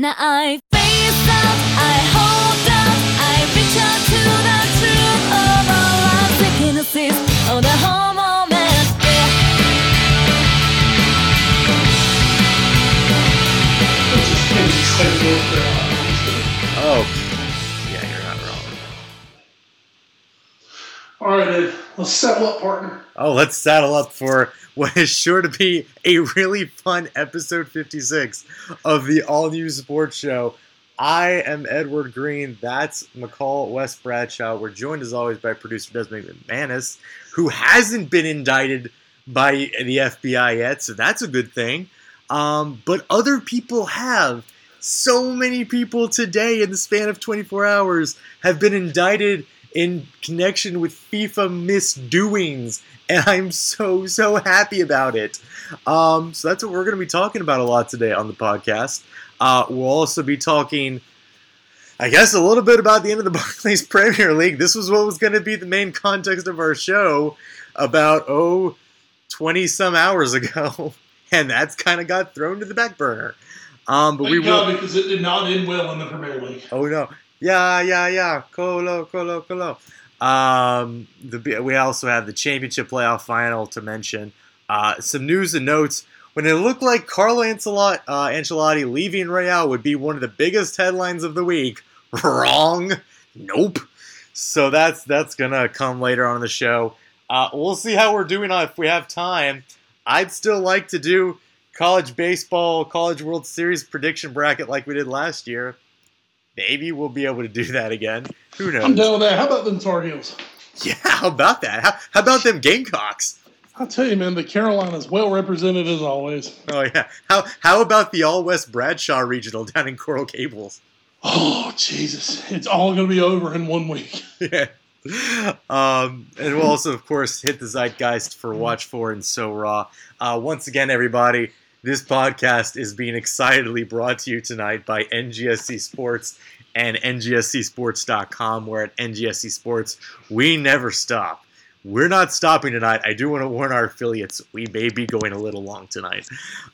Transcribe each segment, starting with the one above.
Now I face up, I hold up, I reach out to the truth of all our sicknesses, oh the whole moment, yeah. Let's just finish this thing real quick. Oh, yeah, you're not wrong. All right, Ed, let's settle up, partner. Oh, let's saddle up for what is sure to be a really fun episode 56 of the All New Sports Show. I am Edward Greene. That's McCall Wes Bradshaw. We're joined as always by producer Desmond McManus, who hasn't been indicted by the FBI yet, so that's a good thing. Um, but other people have. So many people today, in the span of 24 hours, have been indicted in connection with FIFA misdoings, and I'm so so happy about it. Um, so that's what we're going to be talking about a lot today on the podcast. Uh, we'll also be talking, I guess, a little bit about the end of the Barclays Premier League. This was what was going to be the main context of our show about oh 20 some hours ago, and that's kind of got thrown to the back burner. Um, but Thank we will. Because it did not end well in the Premier League. Oh no. Yeah, yeah, yeah. Colo, colo, colo. Um, the we also have the championship playoff final to mention. Uh, some news and notes. When it looked like Carlo Ancelotti, uh, Ancelotti leaving Real would be one of the biggest headlines of the week, wrong. Nope. So that's that's gonna come later on in the show. Uh, we'll see how we're doing if we have time. I'd still like to do college baseball, college World Series prediction bracket like we did last year. Maybe we'll be able to do that again. Who knows? I'm down with that. How about them Tar Heels? Yeah, how about that? How, how about them Gamecocks? I'll tell you, man, the Carolinas well represented as always. Oh yeah. How how about the All Wes Bradshaw Regional down in Coral Gables? Oh, Jesus. It's all going to be over in one week. yeah. Um, and we'll also, of course, hit the zeitgeist for Watch 4 and So Raw. Uh, once again, everybody, this podcast is being excitedly brought to you tonight by NGSC Sports and NGSCSports.com, where at NGSC Sports, we never stop. We're not stopping tonight. I do want to warn our affiliates, we may be going a little long tonight.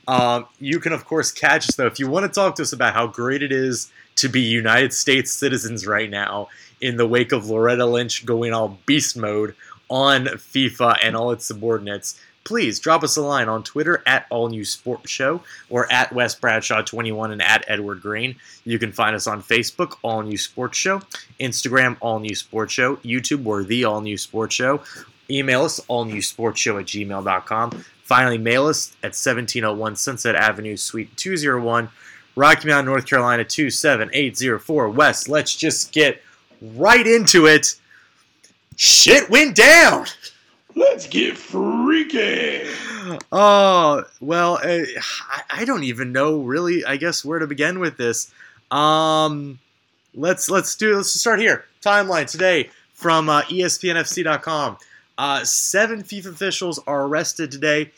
Um, you can, of course, catch us, though, if you want to talk to us about how great it is to be United States citizens right now in the wake of Loretta Lynch going all beast mode on FIFA and all its subordinates, please drop us a line on Twitter at All New Sports Show or at Wes Bradshaw 21 and at Edward Greene. You can find us on Facebook, All New Sports Show, Instagram, All New Sports Show, YouTube, we're the All New Sports Show. Email us, allnewsportshow at gmail.com. Finally, mail us at 1701 Sunset Avenue, Suite 201, Rocky Mount, North Carolina 27804 Wes. Let's just get right into it. Shit went down. Let's get freaky. Oh well, uh, I, I don't even know really. I guess where to begin with this. Um, let's let's do let's start here. Timeline today from uh, ESPNFC.com. Uh, seven FIFA officials are arrested today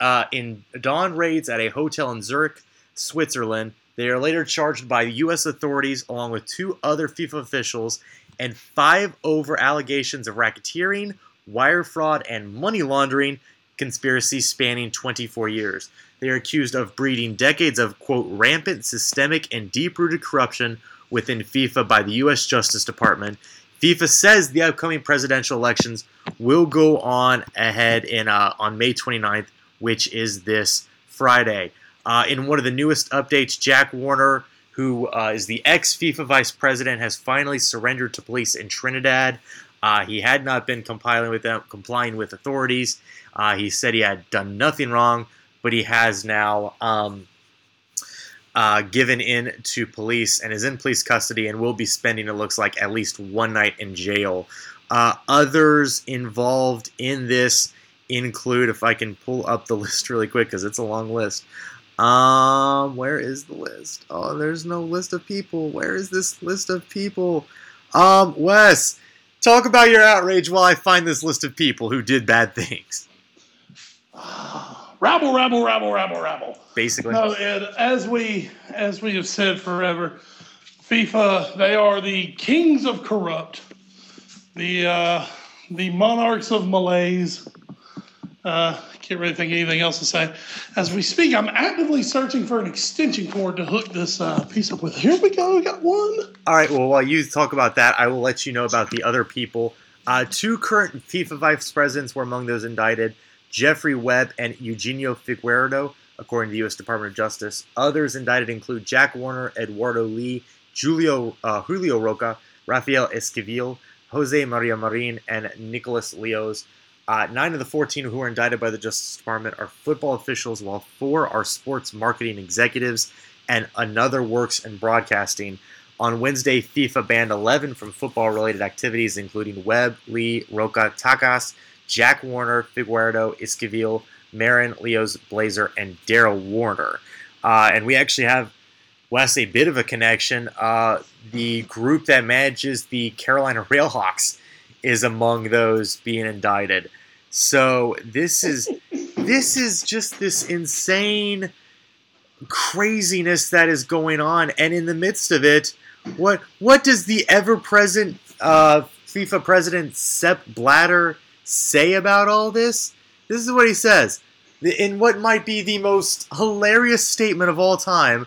uh, in dawn raids at a hotel in Zurich, Switzerland. They are later charged by U.S. authorities along with two other FIFA officials and five over allegations of racketeering, wire fraud, and money laundering conspiracy spanning 24 years. They are accused of breeding decades of, quote, rampant, systemic, and deep rooted corruption within FIFA by the U.S. Justice Department. FIFA says the upcoming presidential elections will go on ahead in uh, on May 29th, which is this Friday. Uh, in one of the newest updates, Jack Warner, who uh, is the ex FIFA vice president, has finally surrendered to police in Trinidad. Uh, he had not been compiling with them, complying with authorities. Uh, he said he had done nothing wrong, but he has now um, uh, given in to police and is in police custody and will be spending, it looks like, at least one night in jail. Uh, others involved in this include, if I can pull up the list really quick because it's a long list. Um, where is the list? Oh, there's no list of people. Where is this list of people? Um, Wes, talk about your outrage while I find this list of people who did bad things. Rabble, rabble, rabble, rabble, rabble. Basically, No, Ed, as we as we have said forever, FIFA they are the kings of corrupt, the uh, the monarchs of malaise, Uh, can't really think of anything else to say. As we speak, I'm actively searching for an extension cord to hook this uh, piece up with. Here we go. We got one. All right. Well, while you talk about that, I will let you know about the other people. Uh, two current FIFA vice presidents were among those indicted: Jeffrey Webb and Eugenio Figueredo, according to the U.S. Department of Justice. Others indicted include Jack Warner, Eduardo Li, Julio uh, Julio Rocha, Rafael Esquivel, Jose Maria Marin, and Nicolas Leoz. Uh, nine of the 14 who were indicted by the Justice Department are football officials, while four are sports marketing executives, and another works in broadcasting. On Wednesday, FIFA banned 11 from football related activities, including Webb, Li, Rocha, Takkas, Jack Warner, Figueredo, Esquivel, Marin, Leoz, Blazer, and Daryll Warner. Uh, and we actually have, Wes, a bit of a connection. Uh, the group that manages the Carolina Railhawks is among those being indicted. So this is this is just this insane craziness that is going on, and in the midst of it, what what does the ever-present uh, FIFA president Sepp Blatter say about all this? This is what he says in what might be the most hilarious statement of all time.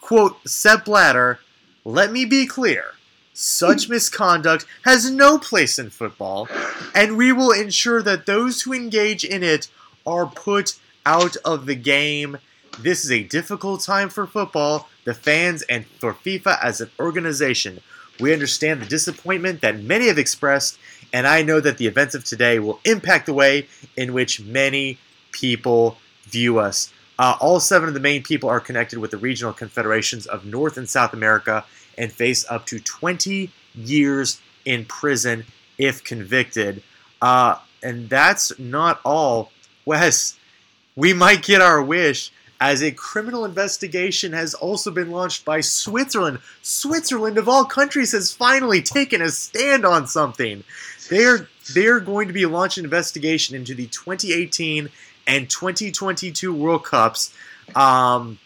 Quote: Sepp Blatter, let me be clear. Such misconduct has no place in football, and we will ensure that those who engage in it are put out of the game. This is a difficult time for football, the fans, and for FIFA as an organization. We understand the disappointment that many have expressed, and I know that the events of today will impact the way in which many people view us. Uh, all seven of the main people are connected with the regional confederations of North and South America and face up to 20 years in prison if convicted. Uh, and that's not all. Wes, we might get our wish as a criminal investigation has also been launched by Switzerland. Switzerland, of all countries, has finally taken a stand on something. They are they are going to be launching an investigation into the 2018 and 2022 World Cups. Um,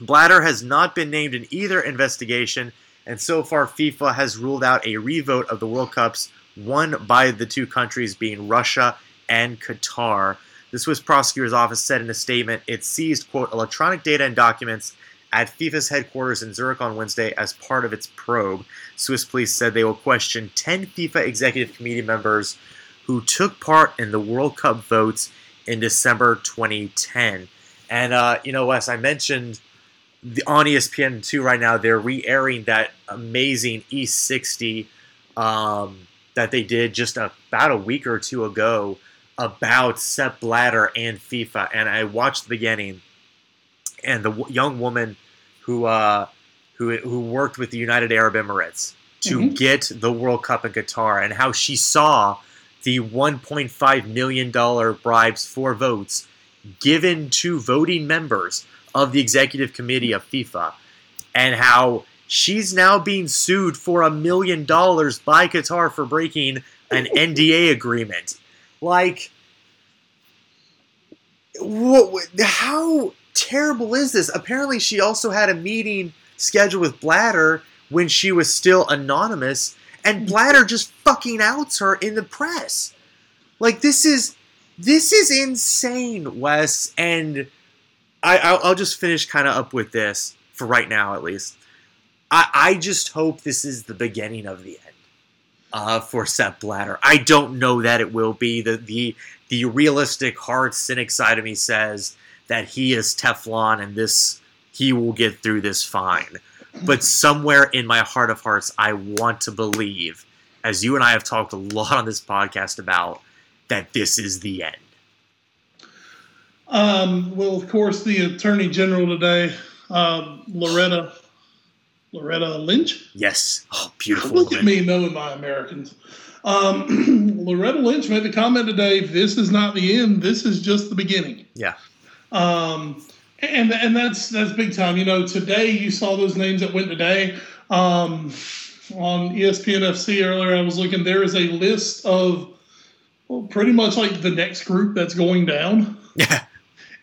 Blatter has not been named in either investigation, and so far FIFA has ruled out a revote of the World Cups won by the two countries being Russia and Qatar. The Swiss prosecutor's office said in a statement it seized, quote, electronic data and documents at FIFA's headquarters in Zurich on Wednesday as part of its probe. Swiss police said they will question 10 FIFA executive committee members who took part in the World Cup votes in December 2010. And, uh, you know, Wes, I mentioned the, on ESPN2 right now, they're re airing that amazing E60 um, that they did just about a week or two ago about Sepp Blatter and FIFA. And I watched the beginning, and the w- young woman who, uh, who, who worked with the United Arab Emirates to Mhm. get the World Cup in Qatar and how she saw the $1.5 million bribes for votes given to voting members of the executive committee of FIFA, and how she's now being sued for a million dollars by Qatar for breaking an NDA agreement. Like, what? How terrible is this? Apparently, she also had a meeting scheduled with Blatter when she was still anonymous, and mm-hmm. Blatter just fucking outs her in the press. Like this is this is insane, Wes. And I I'll, I'll just finish kind of up with this for right now, at least. I I just hope this is the beginning of the end uh, for Sepp Blatter. I don't know that it will be. The the the realistic, hard cynic side of me says that he is Teflon and this he will get through this fine. But somewhere in my heart of hearts, I want to believe, as you and I have talked a lot on this podcast about, that this is the end. Um, well, of course, the Attorney General today, um, Loretta Loretta Lynch. Yes. Oh, beautiful Look at me knowing my Americans. Um, Loretta Lynch made the comment today. This is not the end. This is just the beginning. Yeah. Um, and and that's that's big time. You know, today you saw those names that went today. Um, on ESPN FC earlier, I was looking. There is a list of well, pretty much like the next group that's going down, Yeah.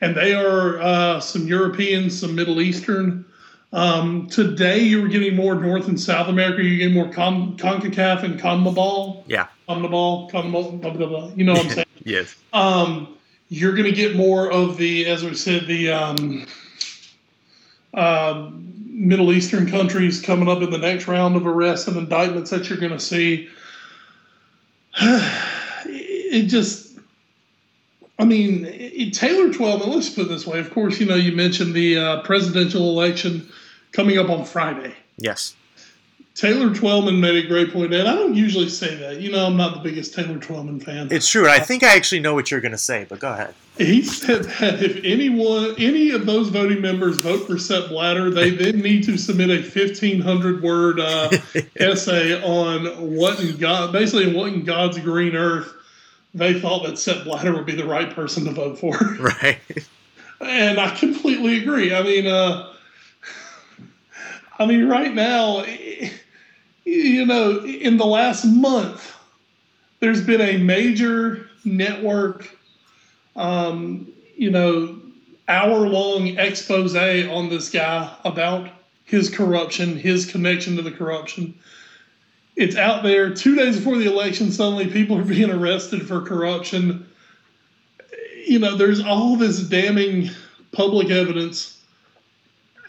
And they are uh, some Europeans, some Middle Eastern. Um, today you were getting more North and South America. You're getting more Con- Concacaf and CONMEBOL. Yeah. CONMEBOL, CONMEBOL, blah, blah, blah. You know what I'm saying? Yes. Um, you're going to get more of the, as we said, the um, um, Middle Eastern countries coming up in the next round of arrests and indictments that you're going to see. it just, I mean, it, Taylor Twellman, let's put it this way. Of course, you know, you mentioned the uh, presidential election coming up on Friday. Yes. Taylor Twellman made a great point, and I don't usually say that. You know, I'm not the biggest Taylor Twellman fan. It's true. I think I actually know what you're going to say, but go ahead. He said that if anyone, any of those voting members vote for Sepp Blatter, they then need to submit a 1,500 word uh, essay on what in God, basically what in God's green earth they thought that Sepp Blatter would be the right person to vote for. Right. And I completely agree. I mean, uh, I mean, right now, you know, in the last month, there's been a major network, um, you know, hour long expose on this guy about his corruption, his connection to the corruption. It's out there two days before the election. Suddenly, people are being arrested for corruption. You know, there's all this damning public evidence.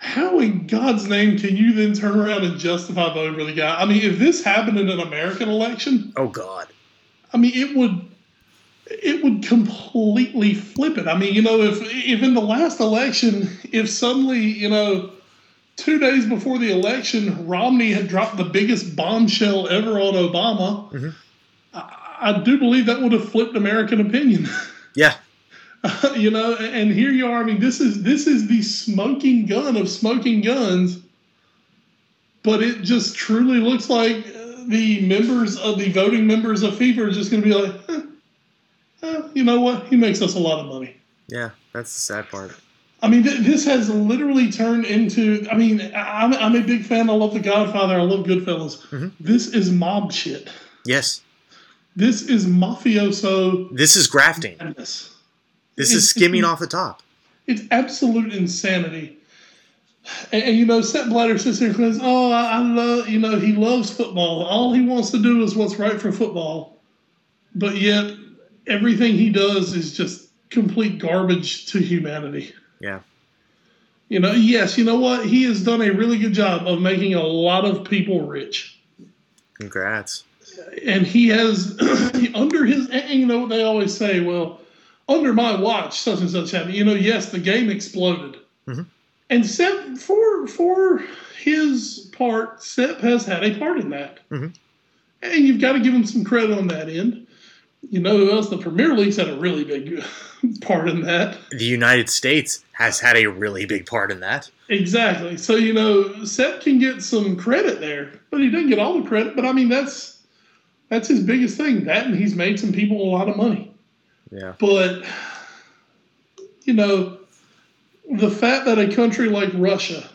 How in God's name can you then turn around and justify voting for the guy? I mean, if this happened in an American election, Oh God. I mean, it would it would completely flip it. I mean, you know, if if in the last election, if suddenly, you know, two days before the election, Romney had dropped the biggest bombshell ever on Obama, Mhm. I, I do believe that would have flipped American opinion. Yeah. you know, and here you are. I mean, this is this is the smoking gun of smoking guns, but it just truly looks like uh, the members of the voting members of FIFA are just going to be like, eh, eh, you know what? He makes us a lot of money. Yeah. That's the sad part. I mean, th- this has literally turned into. I mean, I- I'm, I'm a big fan. I love The Godfather. I love Goodfellas. Mhm. This is mob shit. Yes. This is mafioso This is grafting. madness. This It's- is skimming off the top. It's absolute insanity. And, and, you know, Sepp Blatter sits there and goes, "Oh, I, I love." You know, he loves football. All he wants to do is what's right for football. But yet, everything he does is just complete garbage to humanity. Yeah. You know, yes, you know what? He has done a really good job of making a lot of people rich. Congrats. And he has, under his, you know what they always say, well, under my watch, such and such happened. You know, yes, the game exploded. Mhm. And for, for his part, Sepp has had a part in that. Mhm. And you've got to give him some credit on that end. You know who else? The Premier League's had a really big part in that. The United States has had a really big part in that. Exactly. So you know, Sepp can get some credit there, but he doesn't get all the credit. But I mean, that's that's his biggest thing. That and he's made some people a lot of money. Yeah. But you know, the fact that a country like Russia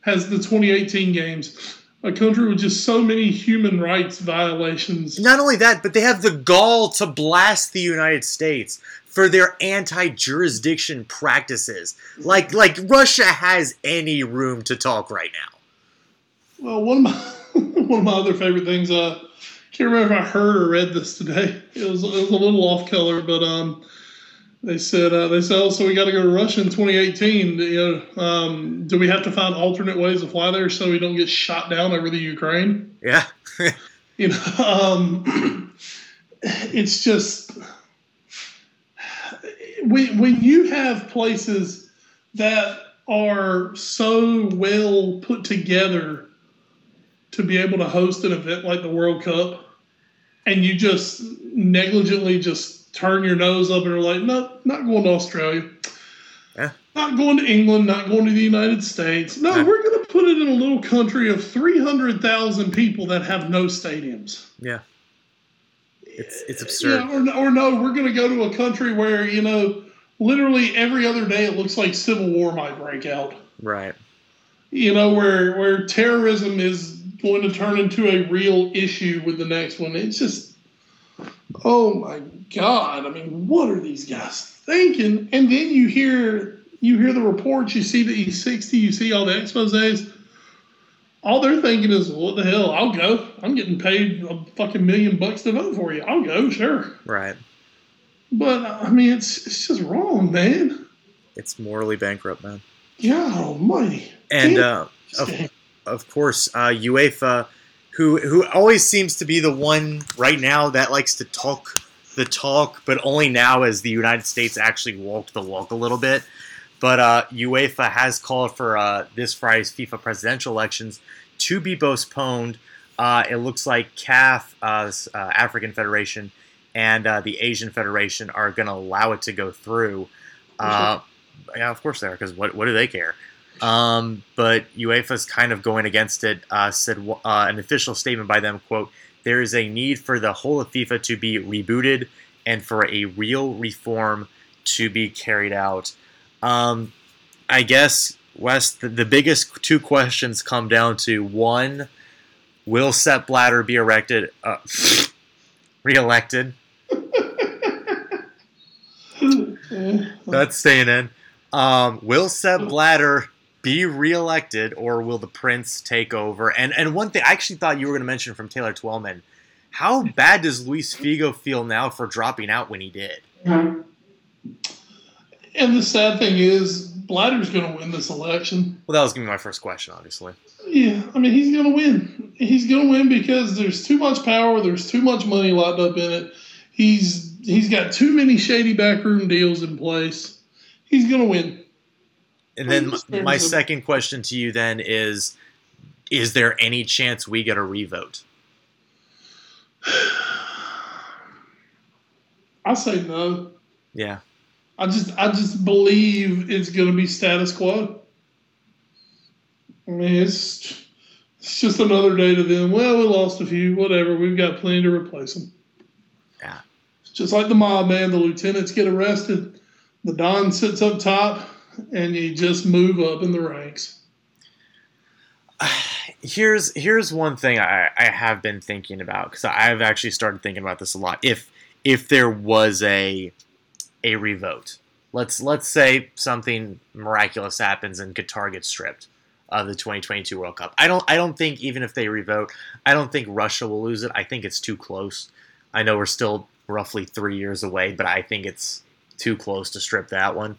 has the 2018 games, a country with just so many human rights violations. Not only that, but they have the gall to blast the United States for their anti-jurisdiction practices. Like like Russia has any room to talk right now. Well, one of my one of my other favorite things. Uh, can't remember if I heard or read this today. It was it was a little off color, but um, they said uh, they said, oh, so we got to go to Russia in 2018. You know, um, do we have to find alternate ways to fly there so we don't get shot down over the Ukraine? Yeah. You know, um, it's just when when you have places that are so well put together to be able to host an event like the World Cup, and you just negligently just turn your nose up and are like, no, not going to Australia. Yeah. Not going to England, not going to the United States. No, Yeah. we're going to put it in a little country of 300,000 people that have no stadiums. Yeah. It's it's absurd. Yeah, or, or no, we're going to go to a country where, you know, literally every other day it looks like civil war might break out. Right. You know, where where terrorism is going to turn into a real issue with the next one. It's just, oh my God! I mean, what are these guys thinking? And then you hear you hear the reports, you see the E60, you see all the exposés. All they're thinking is, what the hell? I'll go. I'm getting paid a fucking million bucks to vote for you. I'll go, sure. Right. But I mean, it's it's just wrong, man. It's morally bankrupt, man. yeah Almighty. And uh, of, of course, uh, UEFA, who who always seems to be the one right now that likes to talk the talk, but only now as the United States actually walked the walk a little bit. But uh, UEFA has called for uh, this Friday's FIFA presidential elections to be postponed. Uh, it looks like CAF, uh, uh, African Federation, and uh, the Asian Federation are going to allow it to go through. Uh, yeah, of course they are, because what, what do they care? Um, but UEFA's kind of going against it. Uh, said uh, an official statement by them, quote, there is a need for the whole of FIFA to be rebooted and for a real reform to be carried out. Um, I guess, Wes, the, the biggest two questions come down to one, will Sepp Blatter be erected, uh, reelected? That's staying in. Um, will Sepp Blatter be reelected, or will the Prince take over? And and one thing I actually thought you were going to mention from Taylor Twellman, how bad does Luis Figo feel now for dropping out when he did? And the sad thing is, Blatter's going to win this election. Well, that was going to be my first question, obviously. Yeah, I mean, he's going to win. He's going to win because there's too much power. There's too much money locked up in it. He's he's got too many shady backroom deals in place. He's going to win. And then my, my second question to you then is: Is there any chance we get a revote? I say no. Yeah, I just I just believe it's going to be status quo. I mean, it's it's just another day to them. Well, we lost a few, whatever. We've got plenty to replace them. Yeah. It's just like the mob, man. The lieutenants get arrested, the don sits up top, and you just move up in the ranks. here's here's one thing I, I have been thinking about because I've actually started thinking about this a lot. If if there was a a revote, let's let's say something miraculous happens and Qatar gets stripped of the 2022 World Cup. I don't I don't think even if they revote, I don't think Russia will lose it. I think it's too close. I know we're still roughly three years away, but I think it's too close to strip that one.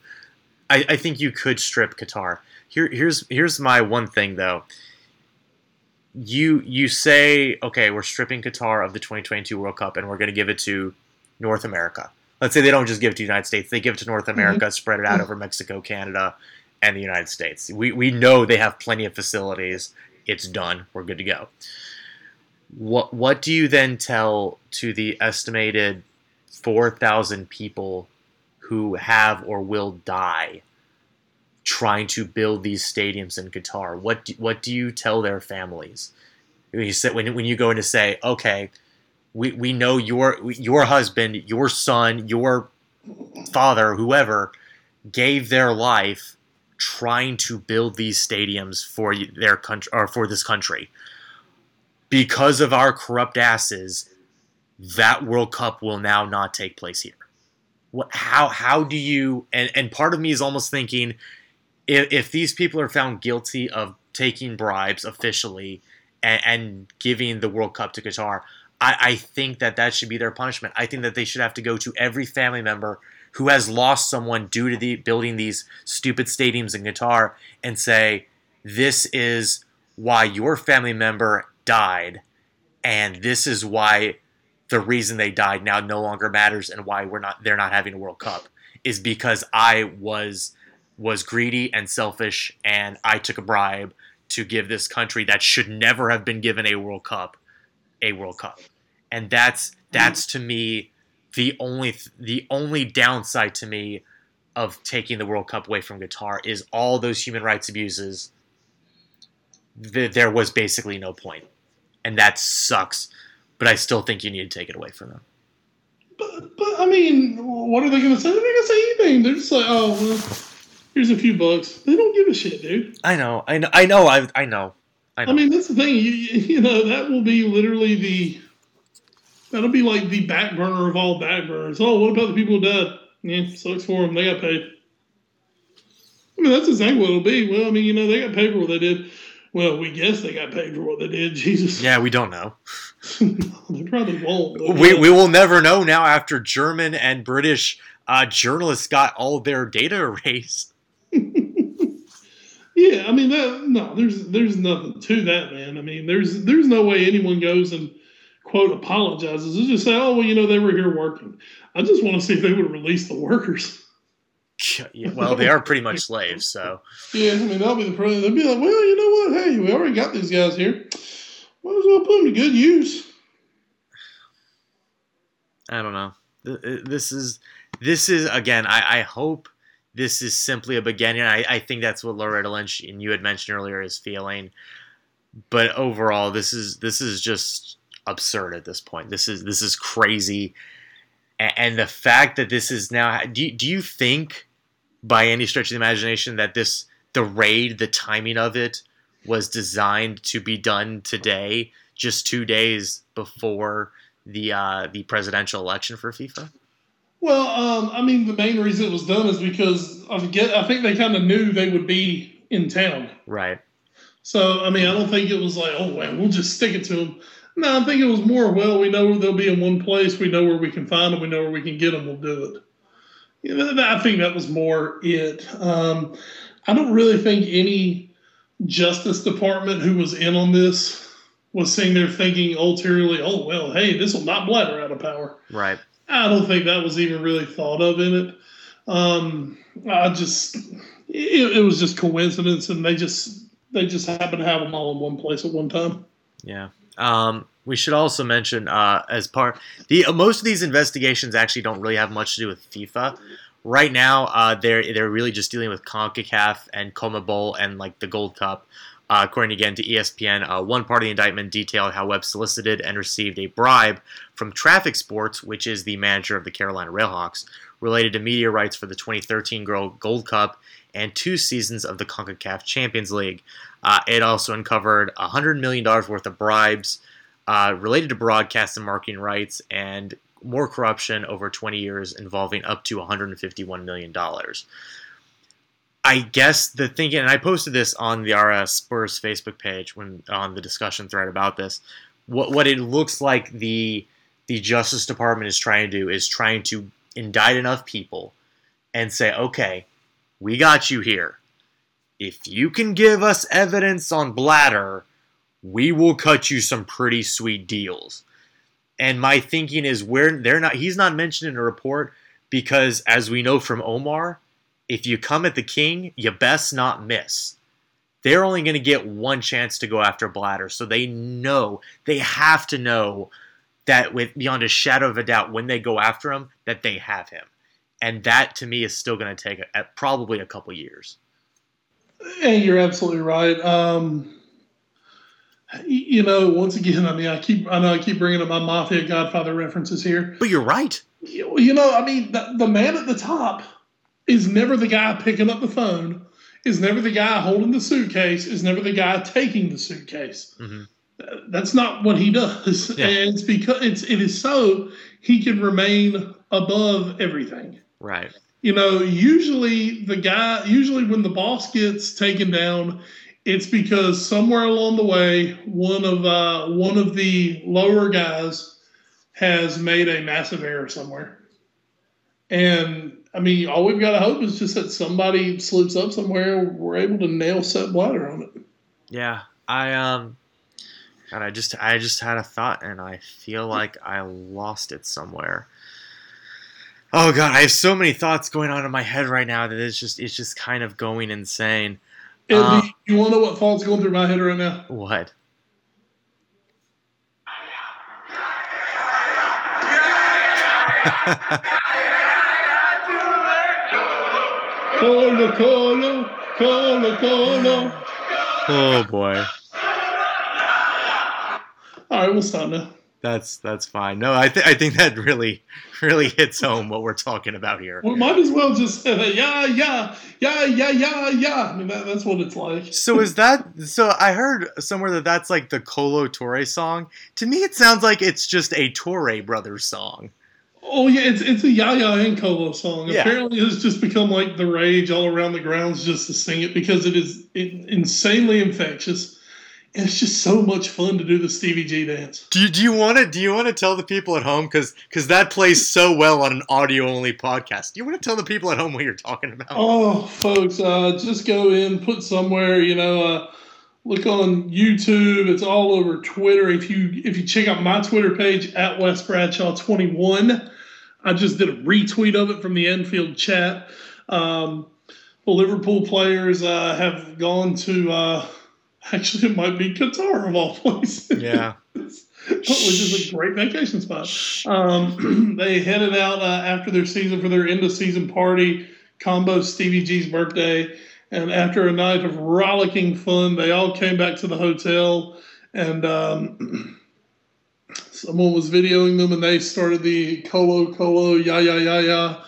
I, I think you could strip Qatar. Here, here's here's my one thing though. You you say okay we're stripping qatar of the 2022 world cup and we're going to give it to north america. Let's say they don't just give it to the united states. They give it to north mm-hmm. america spread it out over mexico canada and the united states. We, we know they have plenty of facilities. It's done. We're good to go. What what do you then tell to the estimated 4000 people who have or will die trying to build these stadiums in Qatar? What do, what do you tell their families? You said when when you go in to say, okay, we, we know your your husband, your son, your father, whoever gave their life trying to build these stadiums for their country or for this country. Because of our corrupt asses, that World Cup will now not take place here. How how do you and, and part of me is almost thinking if, if these people are found guilty of taking bribes officially and, and giving the World Cup to Qatar, I, I think that that should be their punishment. I think that they should have to go to every family member who has lost someone due to the building these stupid stadiums in Qatar and say, "This is why your family member died, and this is why the reason they died now no longer matters, and why we're not they're not having a World Cup is because I was." was greedy and selfish, and I took a bribe to give this country that should never have been given a World Cup a World Cup, and that's that's to me the only the only downside to me of taking the World Cup away from Qatar is all those human rights abuses. Th- there was basically no point, and that sucks. But I still think you need to take it away from them. But, but I mean, what are they going to say? They're not going to say anything. They're just like, oh, well, here's a few bucks. They don't give a shit, dude. I know, I know, I know, I, I know, I know. I mean, that's the thing. You, you know, that will be literally the. That'll be like the back burner of all back burners. Oh, what about the people who died? Yeah, sucks for them. They got paid. I mean, that's exactly what it'll be. Well, I mean, you know, they got paid for what they did. Well, we guess they got paid for what they did. Jesus. Yeah, we don't know. they probably won't. We, we will never know now after German and British uh, journalists got all their data erased. Yeah, I mean that. No, there's there's nothing to that, man. I mean, there's there's no way anyone goes and quote apologizes. They just say, oh well, you know, they were here working. I just want to see if they would release the workers. Yeah, well, they are pretty much slaves, so Yeah, I mean that'll be the problem. They'd be like, well, you know what? Hey, we already got these guys here. Might as well put them to good use. I don't know. Th- uh, This is this is again. I, I hope this is simply a beginning. I, I think that's what Loretta Lynch and you had mentioned earlier is feeling. But overall, this is this is just absurd at this point. This is this is crazy, and the fact that this is now. Do you, do you think, by any stretch of the imagination, that this the raid, the timing of it, was designed to be done today, just two days before the uh, the presidential election for FIFA? Well, um, I mean, the main reason it was done is because I get. I think they kind of knew they would be in town. Right. So, I mean, I don't think it was like, oh, man, we'll just stick it to them. No, I think it was more, well, we know they'll be in one place. We know where we can find them. We know where we can get them. We'll do it. You know, I think that was more it. Um, I don't really think any Justice Department who was in on this was sitting there thinking ulteriorly, oh, well, hey, this will not Blatter out of power. Right. I don't think that was even really thought of in it. Um, I just, it, it was just coincidence, and they just they just happened to have them all in one place at one time. Yeah. Um, we should also mention uh, as part the most of these investigations actually don't really have much to do with FIFA. Right now, uh, they're they're really just dealing with Concacaf and CONMEBOL and like the Gold Cup. Uh, according again to ESPN, uh, one part of the indictment detailed how Webb solicited and received a bribe from Traffic Sports, which is the manager of the Carolina Railhawks, related to media rights for the 2013 Girl Gold Cup and two seasons of the CONCACAF Champions League. Uh, it also uncovered $100 million worth of bribes uh, related to broadcast and marketing rights and more corruption over 20 years involving up to $151 million. I guess the thinking, and I posted this on the RS Spurs Facebook page when on the discussion thread about this. What what it looks like the the Justice Department is trying to do is trying to indict enough people and say, okay, we got you here. If you can give us evidence on Blatter, we will cut you some pretty sweet deals. And my thinking is where they're not he's not mentioned in a report because as we know from Omar, if you come at the king, you best not miss. They're only going to get one chance to go after Blatter, so they know they have to know that with beyond a shadow of a doubt when they go after him that they have him. And that to me is still going to take a, probably a couple years. And you're absolutely right. Um, you know, once again, I mean, I keep I know I keep bringing up my Mafia Godfather references here. But you're right. You you know, I mean, the, the man at the top is never the guy picking up the phone, is never the guy holding the suitcase, is never the guy taking the suitcase. Mhm. Uh, That's not what he does, Yeah. and it's because it's it is so he can remain above everything. Right. You know, usually the guy, usually when the boss gets taken down, it's because somewhere along the way, one of uh, one of the lower guys has made a massive error somewhere. And I mean, all we've got to hope is just that somebody slips up somewhere. We're able to nail Sepp Blatter on it. Yeah. I um God, I just I just had a thought and I feel like I lost it somewhere. Oh god, I have so many thoughts going on in my head right now that it's just it's just kind of going insane. And Uh, you want to know what thoughts going through my head right now? What? Colo, colo, colo, colo. Oh boy. All right, we'll stop now. That's that's fine. No, I think I think that really really hits home what we're talking about here. We might as well just say that, yeah, yeah, yeah, yeah, yeah, yeah. I mean, that, that's what it's like. So is that so I heard somewhere that that's like the Kolo Touré song. To me it sounds like it's just a Touré brothers song. Oh yeah, it's it's a Yaya and Kolo song. Yeah. Apparently, it's just become like the rage all around the grounds just to sing it because it is insanely infectious. It's just so much fun to do the Stevie G dance. Do you, do you want to do you want to tell the people at home because because that plays so well on an audio only podcast? Do you want to tell the people at home what you're talking about? Oh, folks, uh, just go in, put somewhere, you know, uh, look on YouTube. It's all over Twitter. If you if you check out my Twitter page at Wes Bradshaw twenty one, I just did a retweet of it from the Anfield chat. Um, the Liverpool players uh, have gone to. Actually, it might be Qatar of all places. Yeah. which is a great vacation spot. Um, they headed out uh, after their season for their end of season party, combo Stevie G's birthday. And after a night of rollicking fun, they all came back to the hotel and um, someone was videoing them and they started the Colo Colo Ya Ya Ya Ya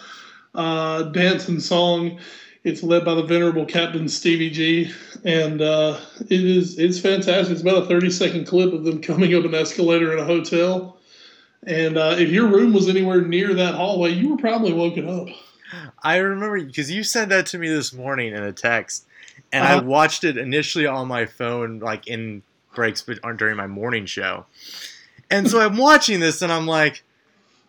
uh, dance and song. It's led by the venerable Captain Stevie G, and uh, it is it's fantastic. It's about a thirty second clip of them coming up an escalator in a hotel. And uh, if your room was anywhere near that hallway, you were probably woken up. I remember because you sent that to me this morning in a text, and I Uh-huh. watched it initially on my phone, like in breaks but during my morning show. And so I'm watching this, and I'm like,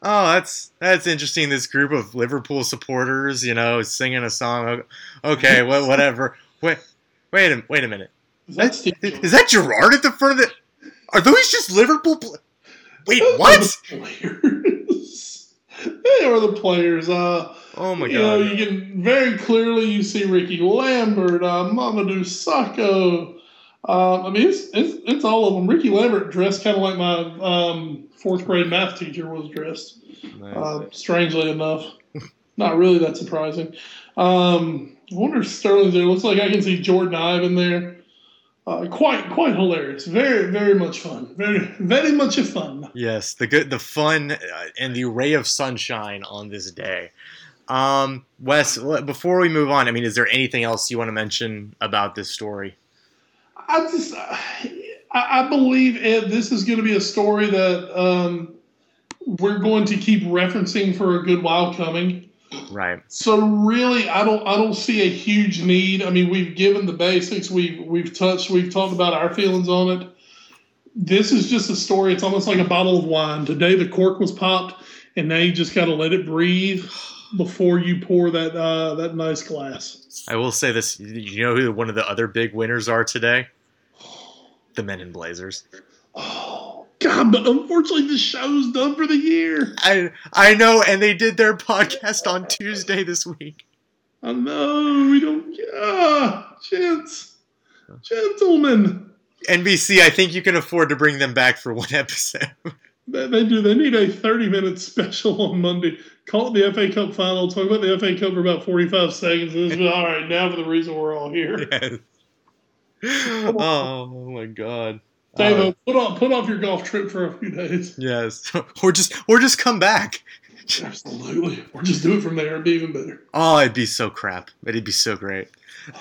"Oh, that's that's interesting." This group of Liverpool supporters, you know, singing a song. Okay, wha- whatever. Wait, wait a wait a minute. Is that Is that Gerrard at the front of the? Are those just Liverpool? Pl- Wait, Those are what? the players. they are the players. Uh, Oh my you know, god! you can very clearly you see Rickie Lambert, uh, Mamadou Sakho. Um, I mean, it's, it's it's all of them. Rickie Lambert dressed kind of like my um, fourth grade math teacher was dressed. Uh, strangely enough, not really that surprising. Um, I wonder if Sterling's there. Looks like I can see Jordan Ibe there. Uh, quite quite hilarious. Very very much fun. Very very much a fun. Yes, the good, the fun, uh, and the ray of sunshine on this day. Um, Wes, before we move on, I mean, is there anything else you want to mention about this story? I just, I, I believe Ed, this is going to be a story that um, we're going to keep referencing for a good while coming. Right. So really, I don't, I don't see a huge need. I mean, we've given the basics, we've, we've touched, we've talked about our feelings on it. This is just a story. It's almost like a bottle of wine. Today the cork was popped, and now you just got to let it breathe before you pour that, uh, that nice glass. I will say this. You know who one of the other big winners are today? The Men in Blazers. God! But unfortunately, the show's done for the year. I I know, and they did their podcast on Tuesday this week. I know we don't. Ah, gents, gentlemen, NBC, I think you can afford to bring them back for one episode. they, they do. They need a thirty-minute special on Monday. Call it the FA Cup final. Talk about the FA Cup for about forty-five seconds. And it's, all right, now for the reason we're all here. yes. Oh my god. Dave, Uh, put off put off your golf trip for a few days. yes. Or just or just come back. Absolutely, or just do it from there. It'd be even better. Oh, it'd be so crap. but It'd be so great.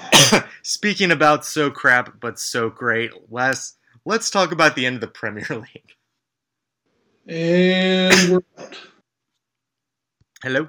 Speaking about so crap, but so great, Wes, let's talk about the end of the Premier League. And we're out. Hello?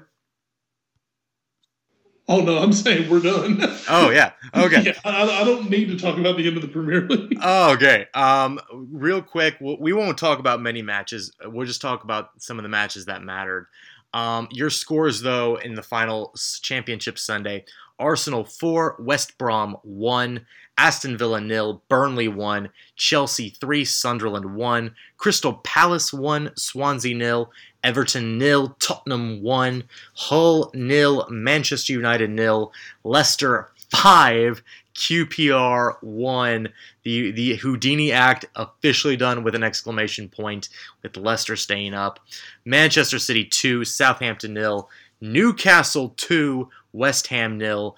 Oh no, I'm saying we're done. Oh, yeah. Okay. yeah, I, I don't need to talk about the end of the Premier League. Oh, okay. Um, real quick, we won't talk about many matches. We'll just talk about some of the matches that mattered. Um, your scores, though, in the final championship Sunday: Arsenal four, West Brom one, Aston Villa nil, Burnley one, Chelsea three, Sunderland one, Crystal Palace one, Swansea nil, Everton nil, Tottenham one, Hull nil, Manchester United nil, Leicester five, QPR one. The the Houdini Act officially done with an exclamation point, with Leicester staying up. Manchester City two, Southampton nil, Newcastle two, West Ham nil,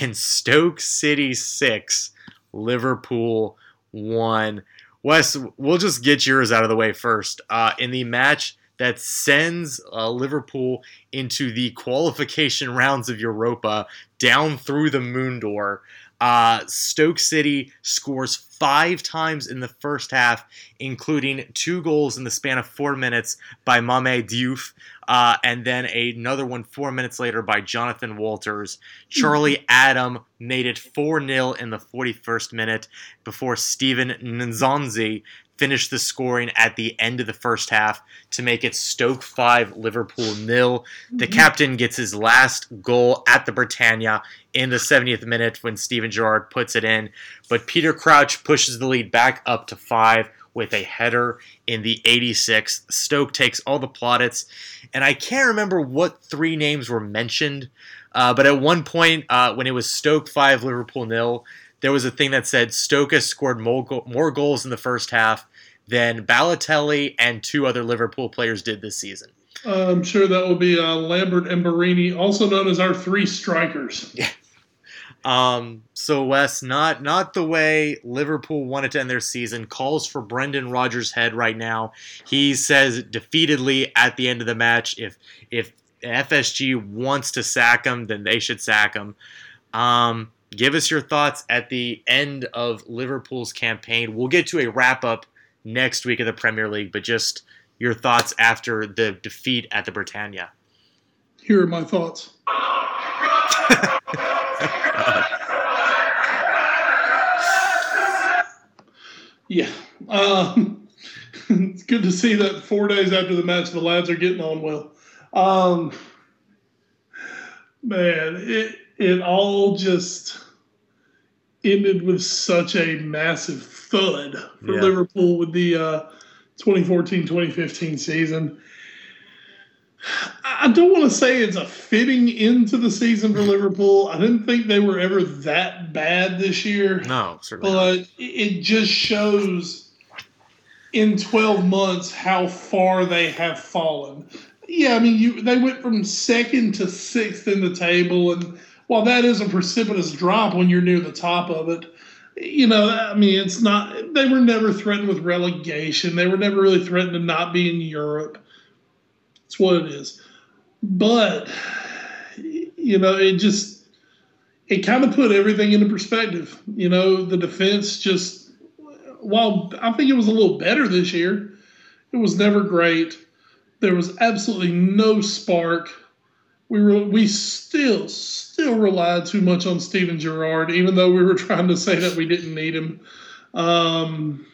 and Stoke City six, Liverpool one. Wes, we'll just get yours out of the way first. Uh, in the match that sends uh, Liverpool into the qualification rounds of Europa down through the moon door. Uh, Stoke City scores five times in the first half, including two goals in the span of four minutes by Mame Diouf, uh, and then another one four minutes later by Jonathan Walters. Charlie Adam made it 4 0 in the 41st minute before Steven Nzonzi finished the scoring at the end of the first half to make it Stoke 5, Liverpool nil. The captain gets his last goal at the Britannia in the 70th minute when Steven Gerrard puts it in, but Peter Crouch pushes the lead back up to 5 with a header in the 86th. Stoke takes all the plaudits, and I can't remember what three names were mentioned, uh, but at one point uh, when it was Stoke 5, Liverpool nil, there was a thing that said Stoke has scored more, go- more goals in the first half than Balotelli and two other Liverpool players did this season. I'm sure that will be uh, Lambert and Borini, also known as our three strikers. Um, so Wes, not not the way Liverpool wanted to end their season. Calls for Brendan Rodgers' head right now. He says defeatedly at the end of the match, if if FSG wants to sack him, then they should sack him. Um, give us your thoughts at the end of Liverpool's campaign. We'll get to a wrap up next week of the Premier League, but just your thoughts after the defeat at the Britannia. Here are my thoughts. Yeah. Um, it's good to see that four days after the match, the lads are getting on well. Um, man, it, it all just ended with such a massive thud for Yeah. Liverpool with the uh, 2014-2015 season. I don't want to say it's a fitting into the season for Liverpool. I didn't think they were ever that bad this year No, certainly. not. but it just shows in 12 months how far they have fallen. Yeah, I mean, you they went from second to sixth in the table, and while that is a precipitous drop when you're near the top of it, you know, I mean, it's not. They were never threatened with relegation. They were never really threatened to not be in Europe. It's what it is. But you know, it just it kind of put everything into perspective. You know, the defense just while I think it was a little better this year, it was never great. There was absolutely no spark. We were we still still relied too much on Steven Gerrard, even though we were trying to say that we didn't need him. Um,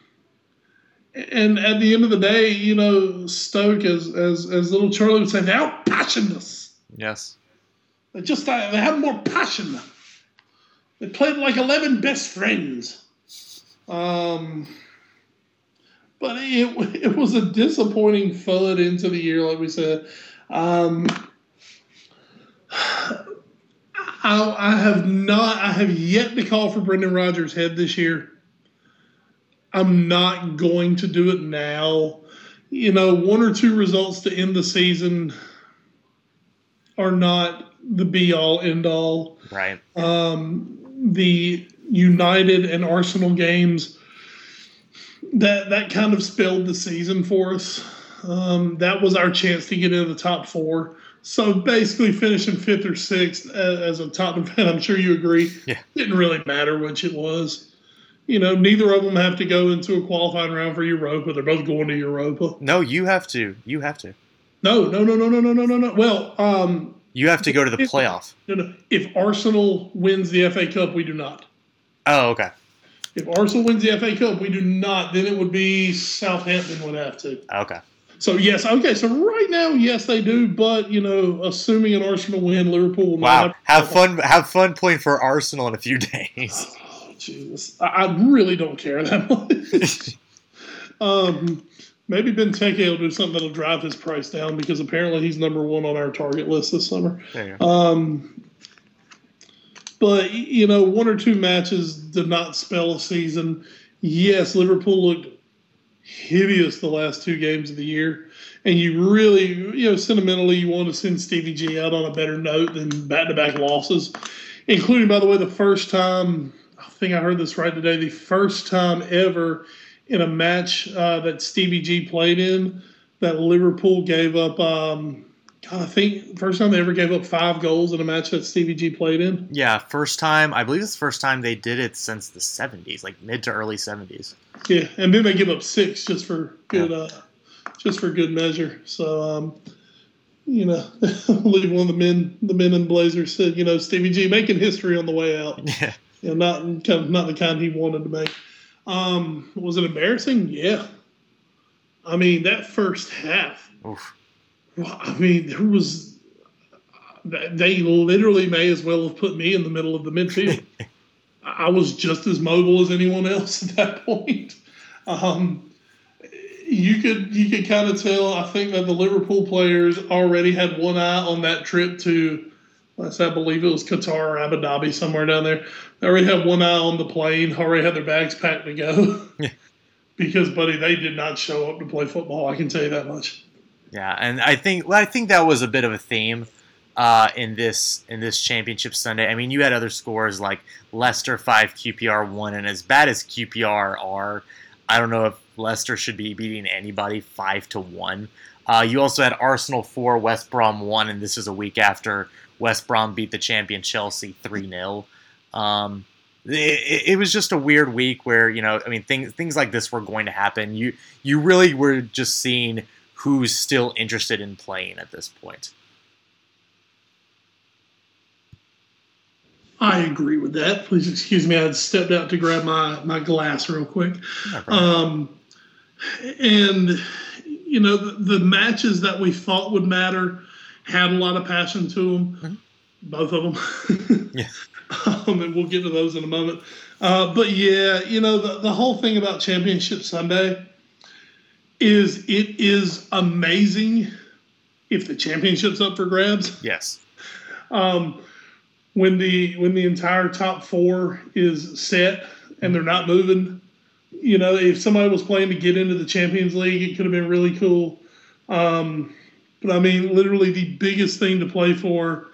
and at the end of the day, you know, Stoke, as as as little Charlie would say, they're out passionless. yes. They just uh, they have more passion. They played like eleven best friends. Um, but it it was a disappointing thud into the year, like we said. Um, I, I have not. I have yet to call for Brendan Rodgers' head this year. I'm not going to do it now. You know, one or two results to end the season are not the be all end all. Right. Um, the United and Arsenal games that that kind of spelled the season for us. Um, that was our chance to get into the top four. So basically, finishing fifth or sixth as, a Tottenham fan, I'm sure you agree. Yeah. Didn't really matter which it was. You know, neither of them have to go into a qualifying round for Europa. They're both going to Europa. No, you have to. You have to. No, no, no, no, no, no, no, no, no. Well, um, You have to go to the playoff. no, no. If Arsenal wins the FA Cup, we do not. Oh, okay. If Arsenal wins the FA Cup, we do not. Then it would be Southampton would have to. Okay. So yes, okay. So right now, yes, they do. But you know, assuming an Arsenal win, Liverpool will Wow. not. Have fun. Have fun playing for Arsenal in a few days. Oh, Jesus, I, I really don't care that much. um, maybe Benteke will do something that'll drive his price down because apparently he's number one on our target list this summer. Um, but you know, one or two matches did not spell a season. Yes, Liverpool looked hideous the last two games of the year, and you really, you know, sentimentally, you want to send Stevie G out on a better note than back-to-back losses, including, by the way, the first time. I think I heard this right today. The first time ever in a match uh, that Stevie G played in that Liverpool gave up um, God, I think first time they ever gave up five goals in a match that Stevie G played in. Yeah, first time. I believe it's the first time they did it since the '70s, like mid to early '70s. Yeah, and then they give up six just for good, uh, just for good measure. So, um, you know, I believe one of the men, the men in Blazers said, you know, Stevie G making history on the way out. Yeah, You know, not kind of, not the kind he wanted to make. Um, was it embarrassing? Yeah. I mean, that first half. Oof. Well, I mean, there was. They literally may as well have put me in the middle of the midfield. I was just as mobile as anyone else at that point. Um, you could you could kind of tell. I think that the Liverpool players already had one eye on that trip to. Let's I believe it was Qatar or Abu Dhabi somewhere down there. They already had one eye on the plane. Already had their bags packed to go. Yeah. because, buddy, they did not show up to play football. I can tell you that much. Yeah, and I think I think that was a bit of a theme uh, in this in this championship Sunday. I mean, you had other scores like Leicester five, QPR one, and as bad as QPR are, I don't know if Leicester should be beating anybody five to one. Uh, you also had Arsenal four, West Brom one, and this is a week after West Brom beat the champion Chelsea three 0 um, it, it was just a weird week where you know, I mean, things things like this were going to happen. You you really were just seeing who's still interested in playing at this point. I agree with that. Please excuse me. I had stepped out to grab my, my glass real quick. No. Um, and, you know, the, the matches that we thought would matter had a lot of passion to them, Mhm. both of them. Yeah. um, and we'll get to those in a moment. Uh, but yeah, you know, the, the whole thing about Championship Sunday is it is amazing if the championship's up for grabs yes. um, when the when the entire top four is set and they're not moving. You know, if somebody was playing to get into the Champions League, it could have been really cool. Um, but I mean, literally, the biggest thing to play for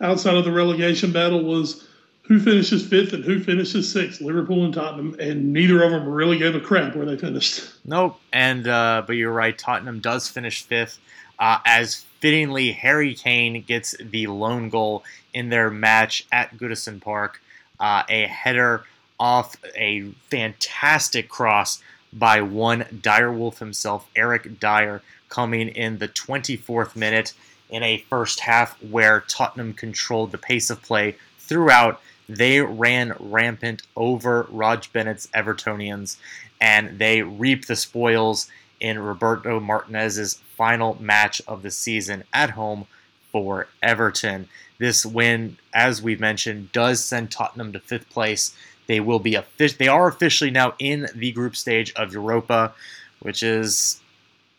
outside of the relegation battle was who finishes fifth and who finishes sixth, Liverpool and Tottenham, and neither of them really gave a crap where they finished. Nope. And uh, but you're right. Tottenham does finish fifth, uh, as fittingly Harry Kane gets the lone goal in their match at Goodison Park, uh, a header off a fantastic cross by one Direwolf himself, Eric Dier, coming in the 24th minute in a first half where Tottenham controlled the pace of play throughout. They ran rampant over Raj Bennett's Evertonians and they reap the spoils in Roberto Martinez's final match of the season at home for Everton. This win, as we've mentioned, does send Tottenham to fifth place. They will be they are officially now in the group stage of Europa, which is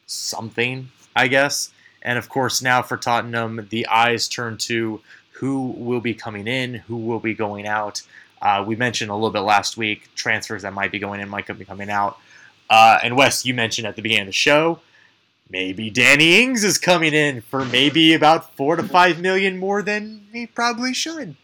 something, I guess. And of course, now for Tottenham, the eyes turn to who will be coming in, who will be going out. Uh, we mentioned a little bit last week transfers that might be going in, might be coming out. Uh, and Wes, you mentioned at the beginning of the show, maybe Danny Ings is coming in for maybe about four to five million more than he probably should.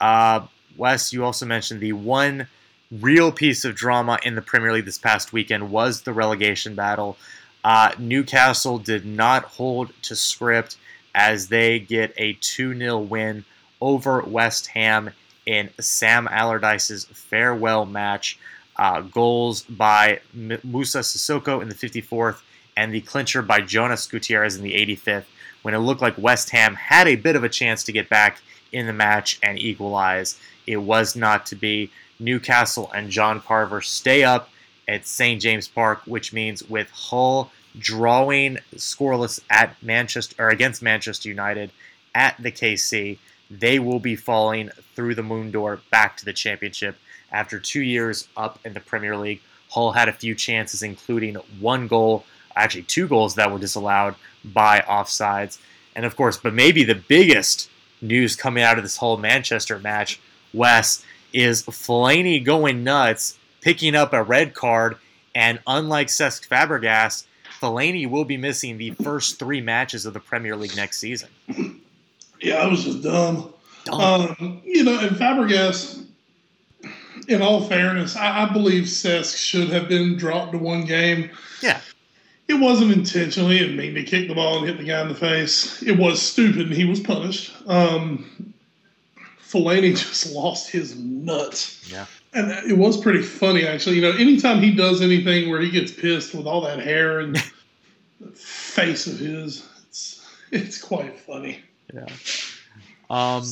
Uh, Wes, you also mentioned the one real piece of drama in the Premier League this past weekend was the relegation battle. Uh, Newcastle did not hold to script as they get a 2 0 win over West Ham in Sam Allardyce's farewell match. Uh, goals by M- Musa Sissoko in the 54th and the clincher by Jonas Gutierrez in the 85th when it looked like West Ham had a bit of a chance to get back in the match and equalize. It was not to be. Newcastle and John Carver stay up at St. James Park, which means with Hull drawing scoreless at Manchester or against Manchester United at the KC, they will be falling through the moon door back to the championship after two years up in the Premier League. Hull had a few chances, including one goal, actually two goals that were disallowed by offsides. And of course, but maybe the biggest news coming out of this whole Manchester match, Wes, is Fellaini going nuts, picking up a red card, and unlike Cesc Fabregas, Fellaini will be missing the first three matches of the Premier League next season. Yeah, I was just dumb. Dumb. Um, you know, and Fabregas, in all fairness, I, I believe Cesc should have been dropped to one game. Yeah. it wasn't intentionally. It mean to kick the ball and hit the guy in the face. It was stupid, and he was punished. Um, Fellaini just lost his nuts. Yeah. And it was pretty funny, actually. You know, anytime he does anything where he gets pissed with all that hair and face of his, it's it's quite funny. Yeah. Um,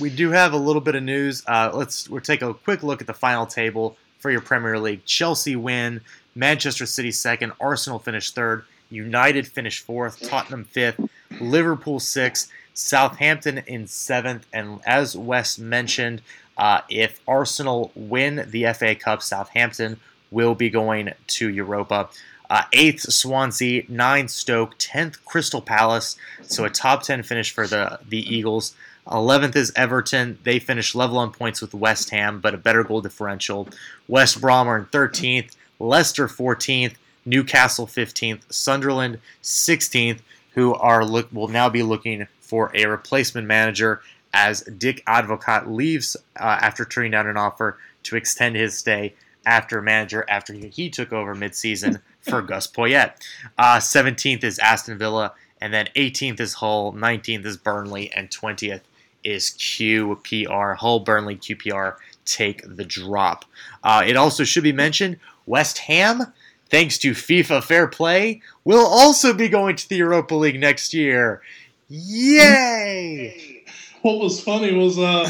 we do have a little bit of news. Uh, let's we'll take a quick look at the final table for your Premier League. Chelsea win, Manchester City second, Arsenal finished third, United finished fourth, Tottenham fifth, Liverpool sixth, Southampton in seventh, and as Wes mentioned, uh, if Arsenal win the FA Cup, Southampton will be going to Europa. Uh, eighth Swansea, ninth Stoke, tenth Crystal Palace. So a top ten finish for the the Eagles. Eleventh is Everton. They finished level on points with West Ham, but a better goal differential. West Brom are in thirteenth. Leicester fourteenth. Newcastle fifteenth. Sunderland sixteenth. Who are look will now be looking for a replacement manager as Dick Advocaat leaves uh, after turning down an offer to extend his stay after manager after he, he took over midseason for Gus Poyet. Uh, 17th is Aston Villa, and then 18th is Hull, 19th is Burnley, and 20th is QPR. Hull, Burnley, QPR take the drop. Uh, it also should be mentioned West Ham, thanks to FIFA Fair Play, will also be going to the Europa League next year. Yay! What was funny was uh,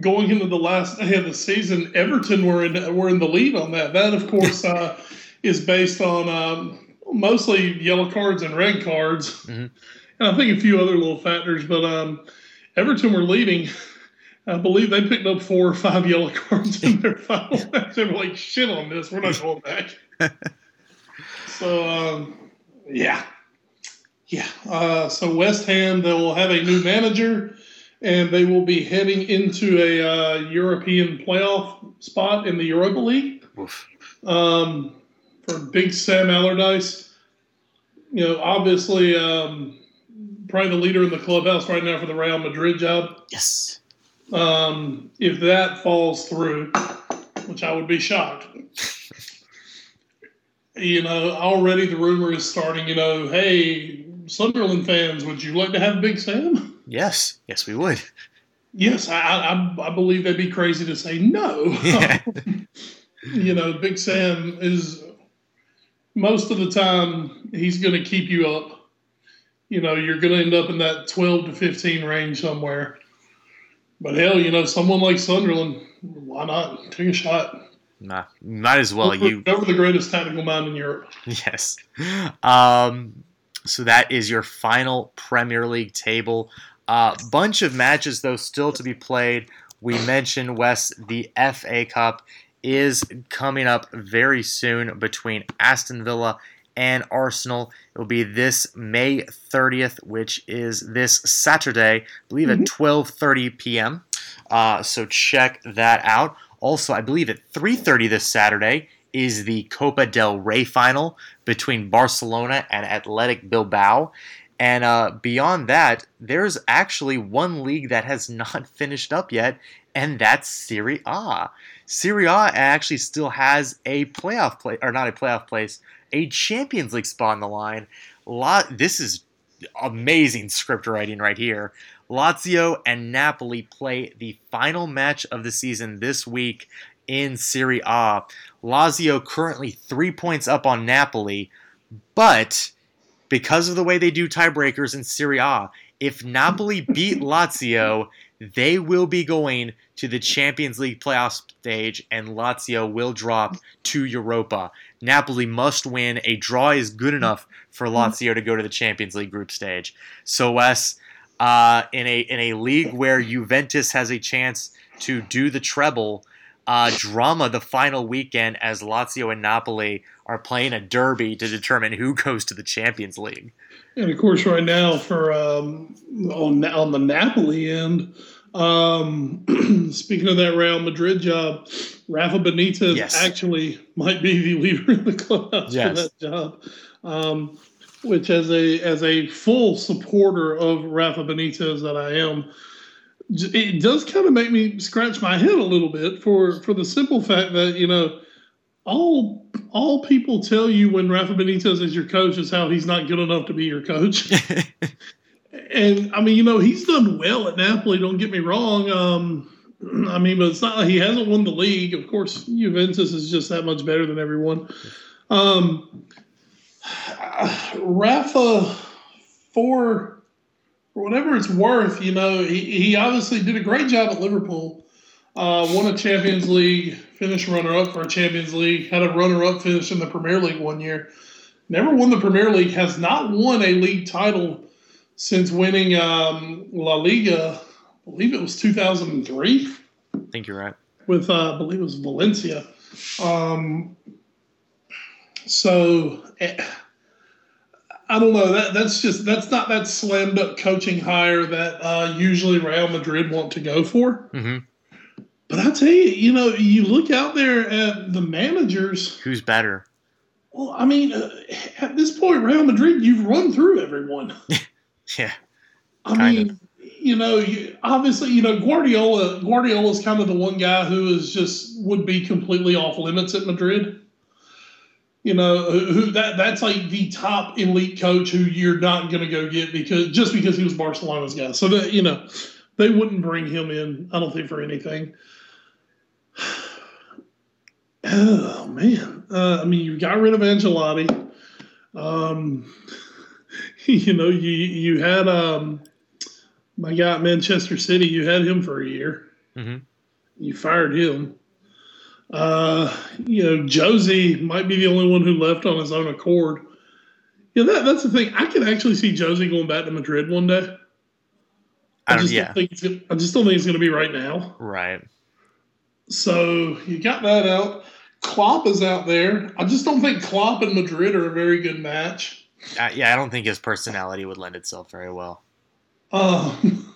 going into the last day of the season, Everton were in were in the lead on that. That, of course, uh, is based on um, mostly yellow cards and red cards, Mhm. and I think a few other little factors. But um, Everton were leading. I believe they picked up four or five yellow cards in their final match. They were like, "Shit on this. We're not going back." so um, yeah, yeah. Uh, so West Ham they will have a new manager, and they will be heading into a uh, European playoff spot in the Europa League um, for Big Sam Allardyce. You know, obviously, um, probably the leader in the clubhouse right now for the Real Madrid job. Yes. Um, if that falls through, which I would be shocked, you know, already the rumor is starting. You know, hey, Sunderland fans, would you like to have Big Sam? Yes. Yes, we would. Yes, I, I, I believe they'd be crazy to say no. Yeah. you know, Big Sam is most of the time he's going to keep you up. You know, you're going to end up in that 12 to 15 range somewhere. But hell, you know, someone like Sunderland, why not take a shot? Nah, might as well. You Over the greatest tactical mind in Europe. Yes. Um, so that is your final Premier League table. Uh, bunch of matches though still to be played. We mentioned Wes the FA Cup is coming up very soon between Aston Villa and Arsenal. It will be this May 30th, which is this Saturday, I believe at 12:30 p.m. Uh, so check that out. Also, I believe at 3:30 this Saturday is the Copa del Rey final between Barcelona and Athletic Bilbao. And uh, beyond that, there's actually one league that has not finished up yet, and that's Serie A. Serie A actually still has a playoff play, or not a playoff place, a Champions League spot on the line. Lot, this is amazing script writing right here. Lazio and Napoli play the final match of the season this week in Serie A. Lazio currently three points up on Napoli, but because of the way they do tiebreakers in Serie A, if Napoli beat Lazio, they will be going to the Champions League playoff stage, and Lazio will drop to Europa. Napoli must win. A draw is good enough for Lazio to go to the Champions League group stage. So, Wes, uh, in a in a league where Juventus has a chance to do the treble, uh, drama the final weekend as Lazio and Napoli are playing a derby to determine who goes to the Champions League. And of course, right now for um, on on the Napoli end, um, speaking of that Real Madrid job, Rafa Benitez Yes. actually might be the leader in the clubhouse Yes. for that job. Um, which, as a as a full supporter of Rafa Benitez that I am, it does kind of make me scratch my head a little bit for for the simple fact that you know all all people tell you when Rafa Benitez is your coach is how he's not good enough to be your coach. and I mean, you know, he's done well at Napoli. Don't get me wrong. Um, I mean, but it's not like he hasn't won the league. Of course, Juventus is just that much better than everyone. Um, Rafa, for for whatever it's worth, you know, he, he obviously did a great job at Liverpool. Uh, won a Champions League, finished runner up for a Champions League, had a runner up finish in the Premier League one year. Never won the Premier League, has not won a league title since winning um, La Liga. I believe it was 2003 I think you're right. with uh, I believe it was Valencia. Um, so eh, I don't know. That that's just that's not that slammed up coaching hire that uh, usually Real Madrid want to go for. hmm But I tell you, you know, you look out there at the managers. Who's better? Well, I mean, uh, at this point, Real Madrid, you've run through everyone. Yeah. I mean, you know, you, obviously, you know, Guardiola. Guardiola's kind of the one guy who is just would be completely off limits at Madrid. You know, who, who that that's like the top elite coach who you're not going to go get because just because he was Barcelona's guy. So that you know, they wouldn't bring him in. I don't think for anything. Oh man, uh, I mean, you got rid of Ancelotti. Um, you know, you you had um, my guy Manchester City. You had him for a year. Mhm. You fired him. Uh, you know, Josie might be the only one who left on his own accord. Yeah, that, that's the thing. I can actually see Josie going back to Madrid one day. I don't. just Yeah. think it's, I just don't think it's going to be right now. Right. So you got that out. Klopp is out there. I just don't think Klopp and Madrid are a very good match. Uh, yeah. I don't think his personality would lend itself very well. Um,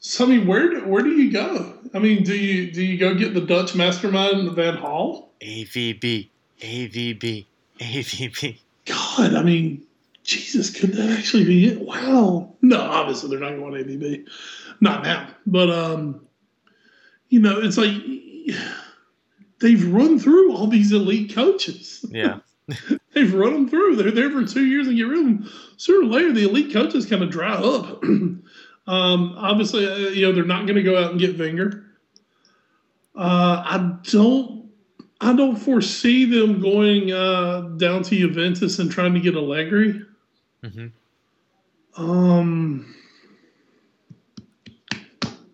so I mean, where do, where do you go? I mean, do you do you go get the Dutch mastermind in the Van Gaal? AVB. AVB. AVB. God, I mean, Jesus, could that actually be it? Wow. No, obviously they're not going to AVB, not now. But um, you know, it's like they've run through all these elite coaches. Yeah. They've run them through. They're there for two years and get rid of them. Sooner or later, the elite coaches kind of dry up. um, obviously, uh, you know they're not going to go out and get Wenger. Uh, I don't. I don't foresee them going uh, down to Juventus and trying to get Allegri. hmm Um,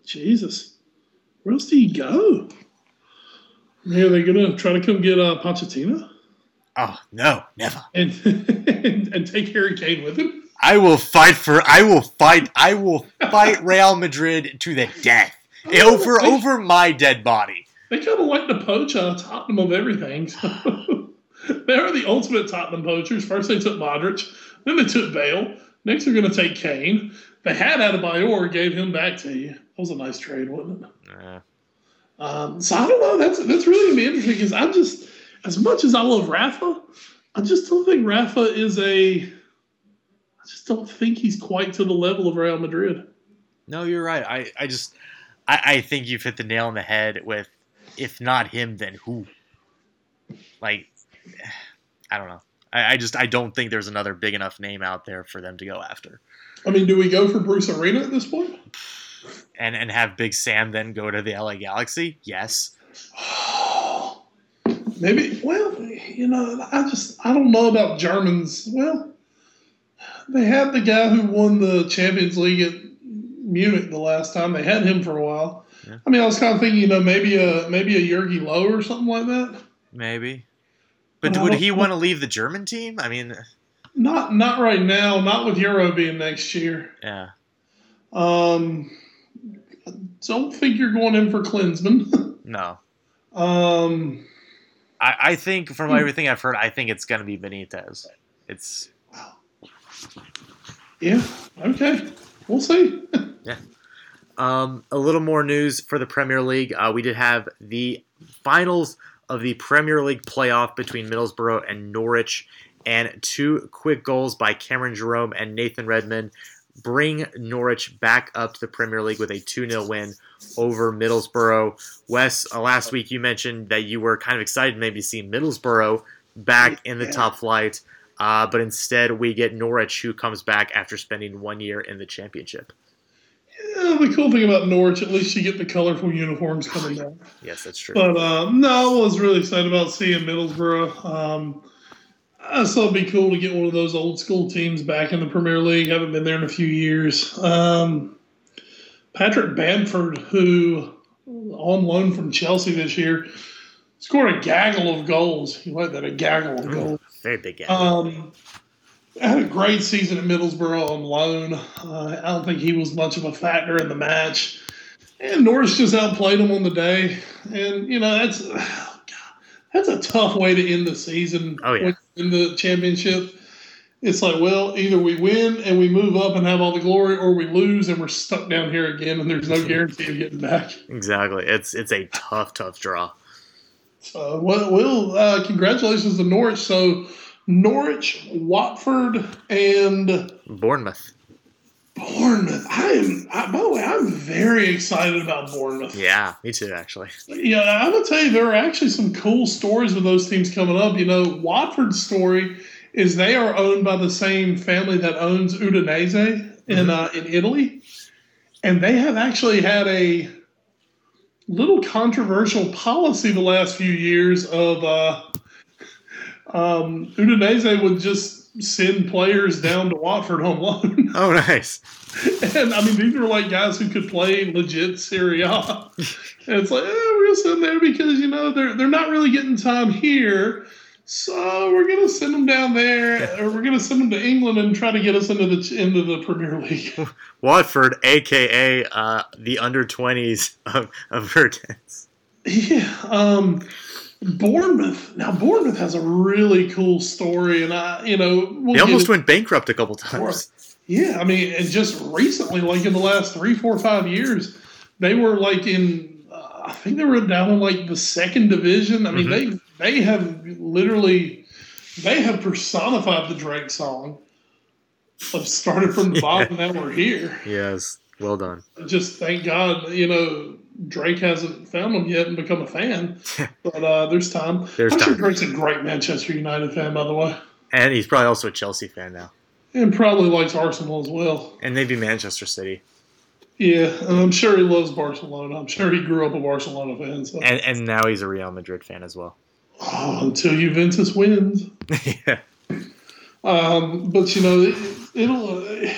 Jesus, where else do you go? Are they gonna try to come get uh, Pochettino Oh no, never. and, and and take Harry Kane with him? I will fight for. I will fight. I will fight Real Madrid to the death over over my dead body. They kind of like to poach uh, Tottenham of everything. So they are the ultimate Tottenham poachers. First they took Modric, then they took Bale. Next they're going to take Kane. They had Adebayor, gave him back to you. That was a nice trade, wasn't it? Uh, Um, so I don't know. That's that's really gonna be interesting because I'm just as much as I love Rafa, I just don't think Rafa is a. I just don't think he's quite to the level of Real Madrid. no, you're right. I, I just I, I think you've hit the nail on the head with if not him, then who? Like I don't know. I, I just I don't think there's another big enough name out there for them to go after. I mean, do we go for Bruce Arena at this point? And and have Big Sam then go to the LA Galaxy? Yes. Maybe. Well, you know, I just I don't know about Germans. Well, they had the guy who won the Champions League at Munich the last time. They had him for a while. Yeah. I mean, I was kind of thinking, you know, maybe a maybe a Jogi Löw or something like that. Maybe. But Well, would he want to leave the German team? I mean, Not not right now. Not with Euro being next year. yeah. Um, don't think you're going in for Klinsmann. No. um, I, I think from Hmm. everything I've heard, I think it's going to be Benitez. It's yeah. Okay. We'll see. Yeah. Um, a little more news for the Premier League. Uh, we did have the finals of the Premier League playoff between Middlesbrough and Norwich, and two quick goals by Cameron Jerome and Nathan Redmond bring Norwich back up to the Premier League with a 2 0 win over Middlesbrough. Wes, uh, last week you mentioned that you were kind of excited to maybe see Middlesbrough back in the Yeah. top flight, uh, but instead we get Norwich, who comes back after spending one year in the Championship. Yeah, the cool thing about Norwich, at least you get the colorful uniforms coming down. Yes, that's true. But um, no, I was really excited about seeing Middlesbrough. Um, I thought it'd be cool to get one of those old school teams back in the Premier League. Haven't been there in a few years. Um, Patrick Bamford, who on loan from Chelsea this year, scored a gaggle of goals. You like that? A gaggle of goals. Very big gap. Um, had a great season at Middlesbrough on loan. Uh, I don't think he was much of a factor in the match. And Norwich just outplayed him on the day. And, you know, that's that's a tough way to end the season Oh, yeah. In the championship. It's like, well, either we win and we move up and have all the glory, or we lose and we're stuck down here again, and there's no guarantee of getting back. exactly. It's it's a tough, tough draw. So, well, well uh, congratulations to Norwich. So, Norwich, Watford, and Bournemouth. Bournemouth. I am. I, by the way, I'm very excited about Bournemouth. Yeah, me too, actually. Yeah, I'm gonna tell you, there are actually some cool stories with those teams coming up. You know, Watford's story is they are owned by the same family that owns Udinese in uh, in Italy, and they have actually had a little controversial policy the last few years of uh, um, Udinese would just send players down to Watford on loan. Oh, nice. And I mean, these were like guys who could play legit Serie A. And it's like, eh, we're gonna send them there because you know they're they're not really getting time here, so we're gonna send them down there, or we're gonna send them to England and try to get us into the into the Premier League. Watford, aka uh, the under twenties of of Vertens. yeah. Um, Bournemouth. Now Bournemouth has a really cool story, and I, you know, we'll They almost went bankrupt a couple times. Yeah, I mean, and just recently, like in the last three, four, five years, they were like in. Uh, I think they were down in like the second division. I mean, they they have literally they have personified the Drake song. Of started from the bottom, now we're here. Yes, well done. Just thank God, you know, Drake hasn't found them yet and become a fan. but uh, there's time. There's I'm sure. Drake's a great Manchester United fan, by the way, And he's probably also a Chelsea fan now, and probably likes Arsenal as well. and maybe Manchester City. Yeah, and I'm sure he loves Barcelona. I'm sure he grew up a Barcelona fan. So. And and now he's a Real Madrid fan as well. Oh, until Juventus wins. yeah. Um, but you know, it, it'll. Uh,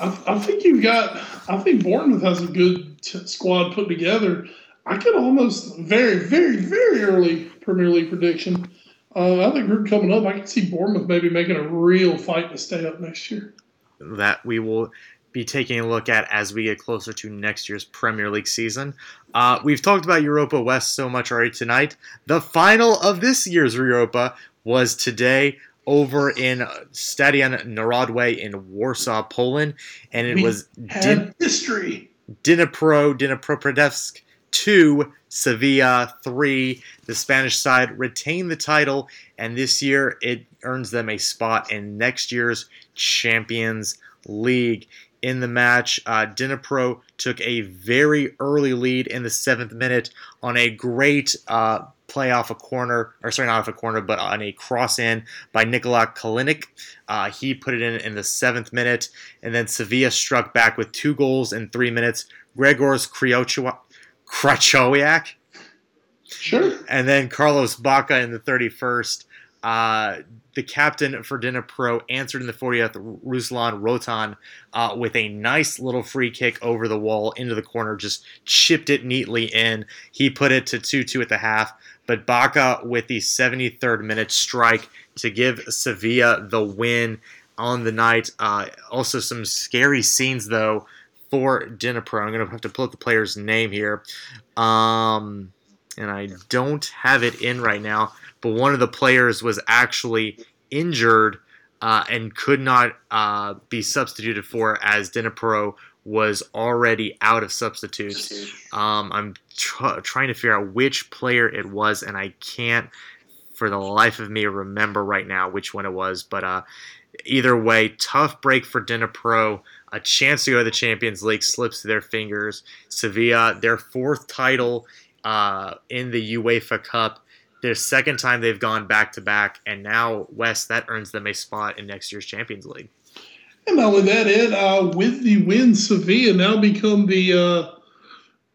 I, I think you've got. I think Bournemouth has a good t- squad put together. I could almost very, very, very early Premier League prediction. Uh, I think we're coming up. I can see Bournemouth maybe making a real fight to stay up next year. that we will be taking a look at as we get closer to next year's Premier League season. Uh, we've talked about Europa West so much already tonight. The final of this year's Europa was today over in Stadion Narodowy in Warsaw, Poland, and it We was Din- history. Dnipro Dnipropetrovsk 2, Sevilla 3. The Spanish side retained the title, and this year it earns them a spot in next year's Champions League. In the match, uh, Dnipro took a very early lead in the seventh minute on a great uh, play off a corner, or sorry, not off a corner, but on a cross in by Nikola Kalinic. Uh, he put it in in the seventh minute, and then Sevilla struck back with two goals in three minutes. Gregors Krychowiak, Sure. and then Carlos Bacca in the 31st. Uh, the captain for Dnipro answered in the 40th, Ruslan Rotan, uh, with a nice little free kick over the wall into the corner, just chipped it neatly in. He put it to 2 2 at the half, but Bacca with the 73rd minute strike to give Sevilla the win on the night. Uh, also, some scary scenes, though, for Dnipro. I'm going to have to pull up the player's name here. Um, and I don't have it in right now, but one of the players was actually injured uh, and could not uh, be substituted for as Dnipro was already out of substitutes. Um, I'm tr- trying to figure out which player it was, and I can't for the life of me remember right now which one it was. But uh, either way, tough break for Dnipro. a chance to go to the Champions League slips through their fingers. Sevilla, their fourth title uh, in the UEFA Cup, their second time they've gone back to back, and now West that earns them a spot in next year's Champions League. And not only that, Ed, uh, with the win, Sevilla now become the uh,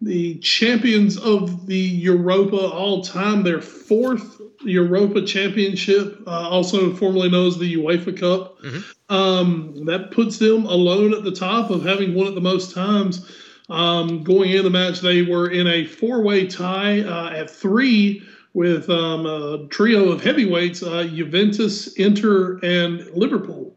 the champions of the Europa all time. Their fourth Europa Championship, uh, also formerly known as the UEFA Cup. Mhm. Um, that puts them alone at the top of having won it the most times. Um, going in the match, they were in a four-way tie uh, at three with um, a trio of heavyweights: uh, Juventus, Inter, and Liverpool.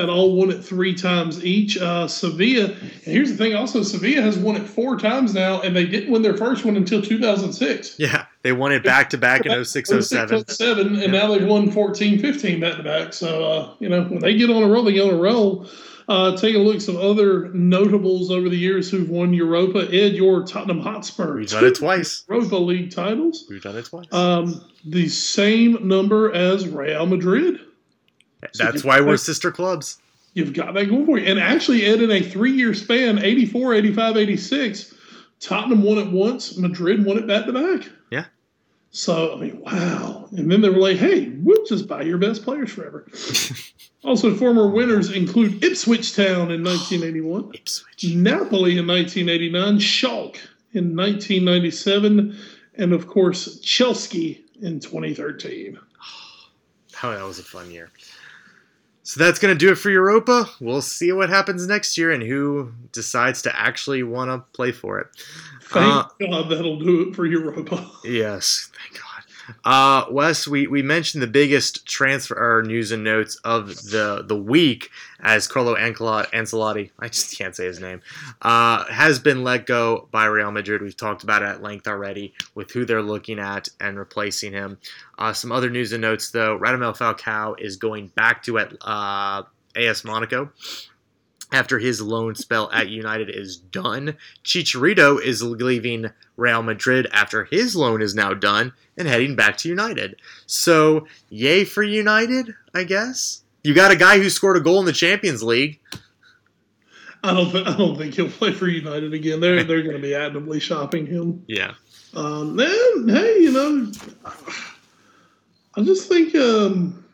Had all won it three times each. Uh, Sevilla, and here's the thing: also Sevilla has won it four times now, and they didn't win their first one until 2006. Yeah, they won it back to back in 06 07. 07, and now they've won 14 15 back to back. So, uh, you know, when they get on a roll, they get on a roll. Uh, take a look at some other notables over the years who've won Europa. Ed, your Tottenham Hotspur. We've done it twice. Europa League titles. We've done it twice. Um, the same number as Real Madrid. That's why we're sister clubs. You've got that going for you. And actually, Ed, in a three year span 84, 85, 86, Tottenham won it once, Madrid won it back to back. Yeah. So, I mean, wow. And then they were like, hey, we'll just buy your best players forever. also, former winners include Ipswich Town in 1981, Ipswich. Napoli in 1989, Schalke in 1997, and of course, Chelsea in 2013. Oh, that was a fun year. So that's going to do it for Europa. We'll see what happens next year and who decides to actually want to play for it. Thank uh, God that'll do it for Europa. Yes, thank God. Uh, Wes, we, we mentioned the biggest transfer news and notes of the the week as Carlo Ancelotti, I just can't say his name, uh, has been let go by Real Madrid. We've talked about it at length already with who they're looking at and replacing him. Uh, some other news and notes though: Radamel Falcao is going back to at uh, AS Monaco after his loan spell at United is done. Chicharito is leaving Real Madrid after his loan is now done and heading back to United. So, yay for United, I guess. You got a guy who scored a goal in the Champions League. I don't. Th- I don't think he'll play for United again. They're they're going to be actively shopping him. Yeah. Um, then hey, you know, I just think. Um,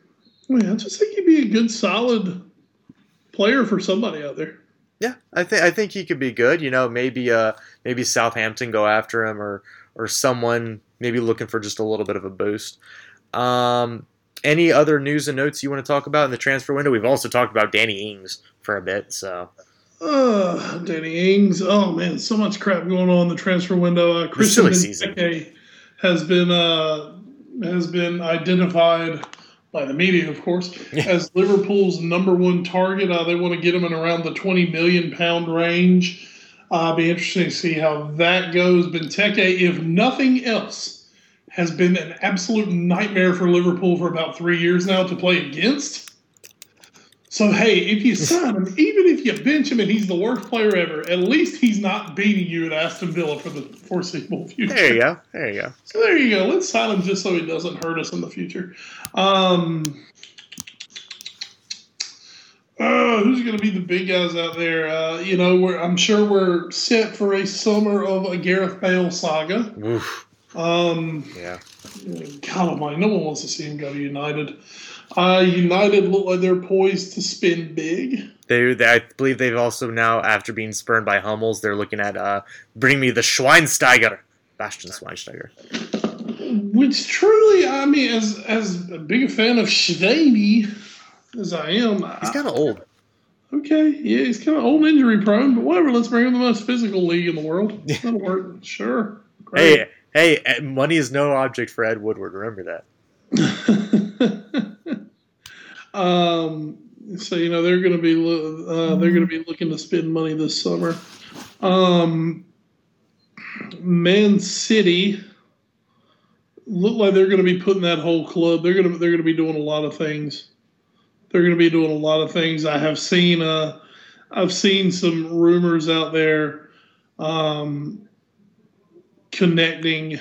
I, mean, I just think he'd be a good, solid player for somebody out there. Yeah, I think I think he could be good. You know, maybe uh maybe Southampton go after him or or someone maybe looking for just a little bit of a boost. Um, any other news and notes you want to talk about in the transfer window? We've also talked about Danny Ings for a bit, so Uh, Danny Ings. Oh man, so much crap going on in the transfer window. Uh, Christian. Benteke has been uh, has been identified by the media, of course, as Liverpool's number one target. Uh, they want to get him in around the twenty million pound range. Uh, be interesting to see how that goes. Benteke, if nothing else, has been an absolute nightmare for Liverpool for about three years now to play against. So hey, if you sign him, even if you bench him and he's the worst player ever, at least he's not beating you at Aston Villa for the foreseeable future. there you go. There you go. So there you go. Let's sign him just so he doesn't hurt us in the future. Um, uh, who's going to be the big guys out there? Uh, you know, we're, I'm sure we're set for a summer of a Gareth Bale saga. Oof. Um, Yeah. God almighty, no one wants to see him go to United. Uh, United look like they're poised to spin big. They, they, I believe they've also now, after being spurned by Hummels, they're looking at uh, bring me the Schweinsteiger, Bastian Schweinsteiger. Which truly, I mean, as as a big a fan of Schweini as I am, He's kind of old. okay, yeah, he's kind of old, injury prone, but whatever. Let's bring him the most physical league in the world. That'll work, sure. Great. Hey, hey, eh, money is no object for Ed Woodward. Remember that. um, so you know they're going to be uh, they're going to be looking to spend money this summer. Um, Man City look like they're going to be putting that whole club. They're going to they're going to be doing a lot of things. They're going to be doing a lot of things. I have seen uh, I've seen some rumors out there um, connecting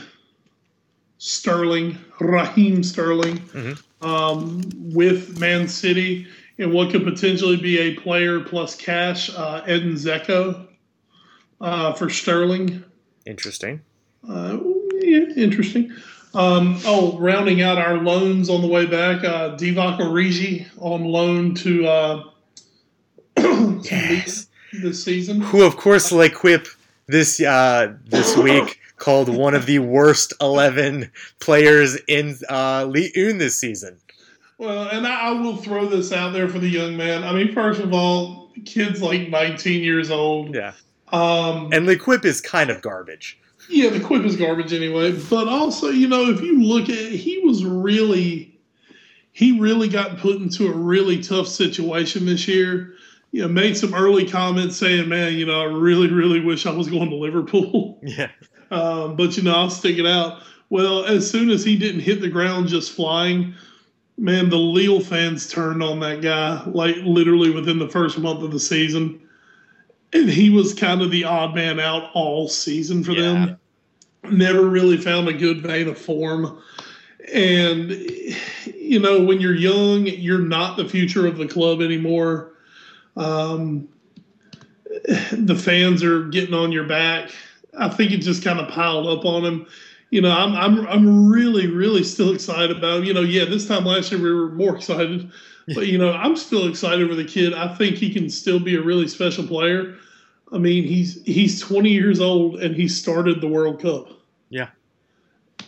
Sterling, Raheem Sterling, Mhm. um, with Man City. and what could potentially be a player plus cash, uh, Edin Dzeko uh, for Sterling. Interesting. Uh, yeah, interesting. Um, oh, rounding out our loans on the way back, uh, Divock Origi on loan to uh, Yes. this season. Who, of course, L'Equipe this uh, this week called one of the worst eleven players in uh, Ligue 1 this season. Well, and I, I will throw this out there for the young man. I mean, first of all, kid's like 19 years old. Yeah, Um, and L'Equipe is kind of garbage. Yeah, the quip is garbage anyway. But also, you know, if you look at it, he was really he really got put into a really tough situation this year. You know, made some early comments saying, Man, you know, I really, really wish I was going to Liverpool. Yeah, Um, but you know, I'll stick it out. Well, as soon as he didn't hit the ground just flying, man, the Lille fans turned on that guy like literally within the first month of the season. And he was kind of the odd man out all season for them. Never really found a good vein of form. And, you know, when you're young, you're not the future of the club anymore. Um, the fans are getting on your back. I think it just kind of piled up on him. You know, I'm I'm I'm really really still excited about him. You know, yeah, this time last year we were more excited, but you know, I'm still excited for the kid. I think he can still be a really special player. I mean, he's he's 20 years old and he started the World Cup. Yeah.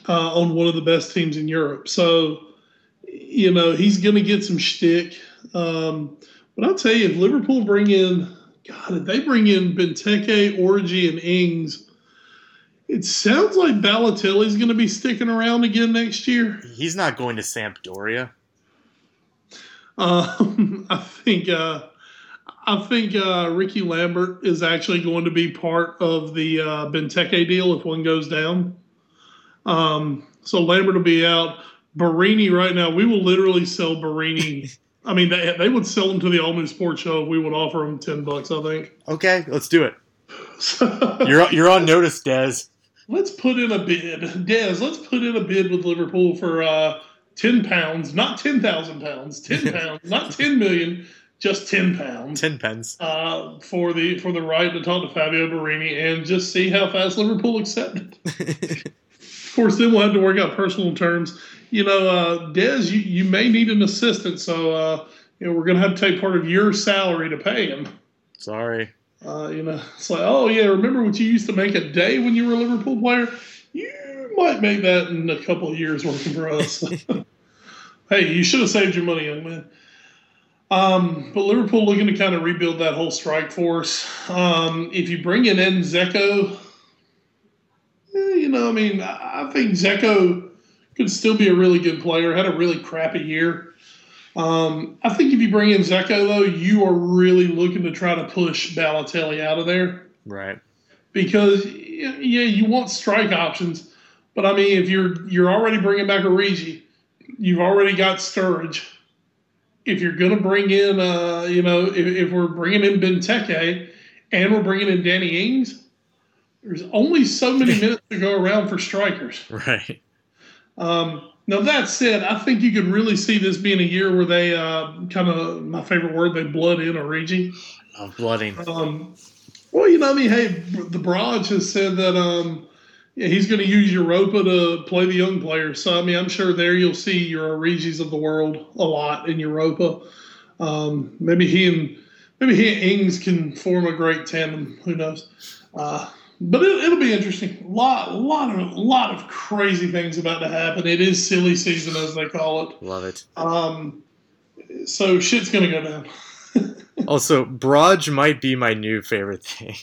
Uh, on one of the best teams in Europe. So, you know, he's going to get some shtick. Um, but I'll tell you, if Liverpool bring in, God, if they bring in Benteke, Origi, and Ings, it sounds like Balotelli's going to be sticking around again next year. he's not going to Sampdoria. Um, I think uh, I think uh, Rickie Lambert is actually going to be part of the uh, Benteke deal if one goes down. Um, so Lambert will be out. Borini right now, we will literally sell Borini. I mean, they, they would sell him to the All New Sports Show if we would offer him ten bucks. I think. Okay, let's do it. You're you're on notice, Des. let's put in a bid, Des. Let's put in a bid with Liverpool for uh, ten pounds, not ten thousand pounds, ten pounds, not ten million, just ten pounds. Ten pence. uh, for the for the right to talk to Fabio Borini and just see how fast Liverpool accept it. of course, then we'll have to work out personal terms. You know, uh, Des, you, you may need an assistant, so uh, you know we're going to have to take part of your salary to pay him. Sorry. Uh, you know, it's like, oh yeah, remember what you used to make a day when you were a Liverpool player? You might make that in a couple of years working for us. hey, you should have saved your money, young man. Um, but Liverpool looking to kind of rebuild that whole strike force. Um, if you bring in Dzeko, eh, you know, I mean, I I think Dzeko could still be a really good player. Had a really crappy year. Um, I think if you bring in Dzeko, though, you are really looking to try to push Balotelli out of there Right. because yeah, you want strike options, but I mean, if you're you're already bringing back a Origi, you've already got Sturridge. If you're going to bring in, uh, you know, if, if we're bringing in Benteke and we're bringing in Danny Ings, there's only so many minutes to go around for strikers. Right. Um, now that said, I think you could really see this being a year where they uh, kind of my favorite word they blood in Origi. Of blooding. Um, well, you know, I mean, hey, the Braj has said that um, yeah, he's going to use Europa to play the young players. So, I mean, I'm sure there you'll see your Origis of the world a lot in Europa. Um, maybe he and maybe he and Ings can form a great tandem. Who knows? Uh, but it, it'll be interesting. A lot, lot of, lot of crazy things about to happen. It is silly season, as they call it. Love it. Um, so shit's going to go down. Also, Braj might be my new favorite thing.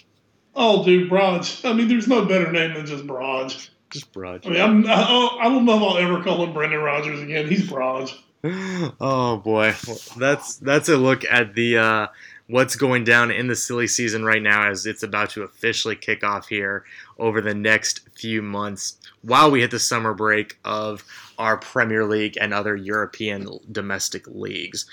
Oh, dude, Braj. I mean, there's no better name than just Braj. Just Braj. I mean, I'm, I, I don't know if I'll ever call him Brendan Rodgers again. He's Braj. Oh boy, Well, that's that's a look at the uh, what's going down in the silly season right now as it's about to officially kick off here over the next few months while we hit the summer break of our Premier League and other European domestic leagues.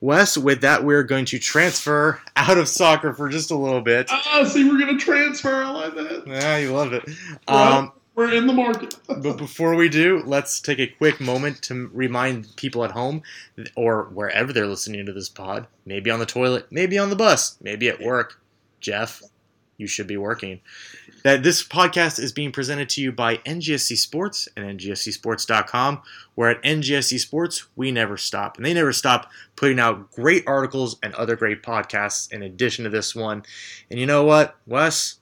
Wes, with that, we're going to transfer out of soccer for just a little bit. Ah, see, we're going to transfer. I like that. Yeah, you love it. Um, We're in the market. But before we do, let's take a quick moment to remind people at home or wherever they're listening to this pod, maybe on the toilet, maybe on the bus, maybe at work. Jeff, you should be working. That this podcast is being presented to you by NGSC Sports and NGSCSports.com, where at NGSC Sports, we never stop. And they never stop putting out great articles and other great podcasts in addition to this one. And you know what, Wes?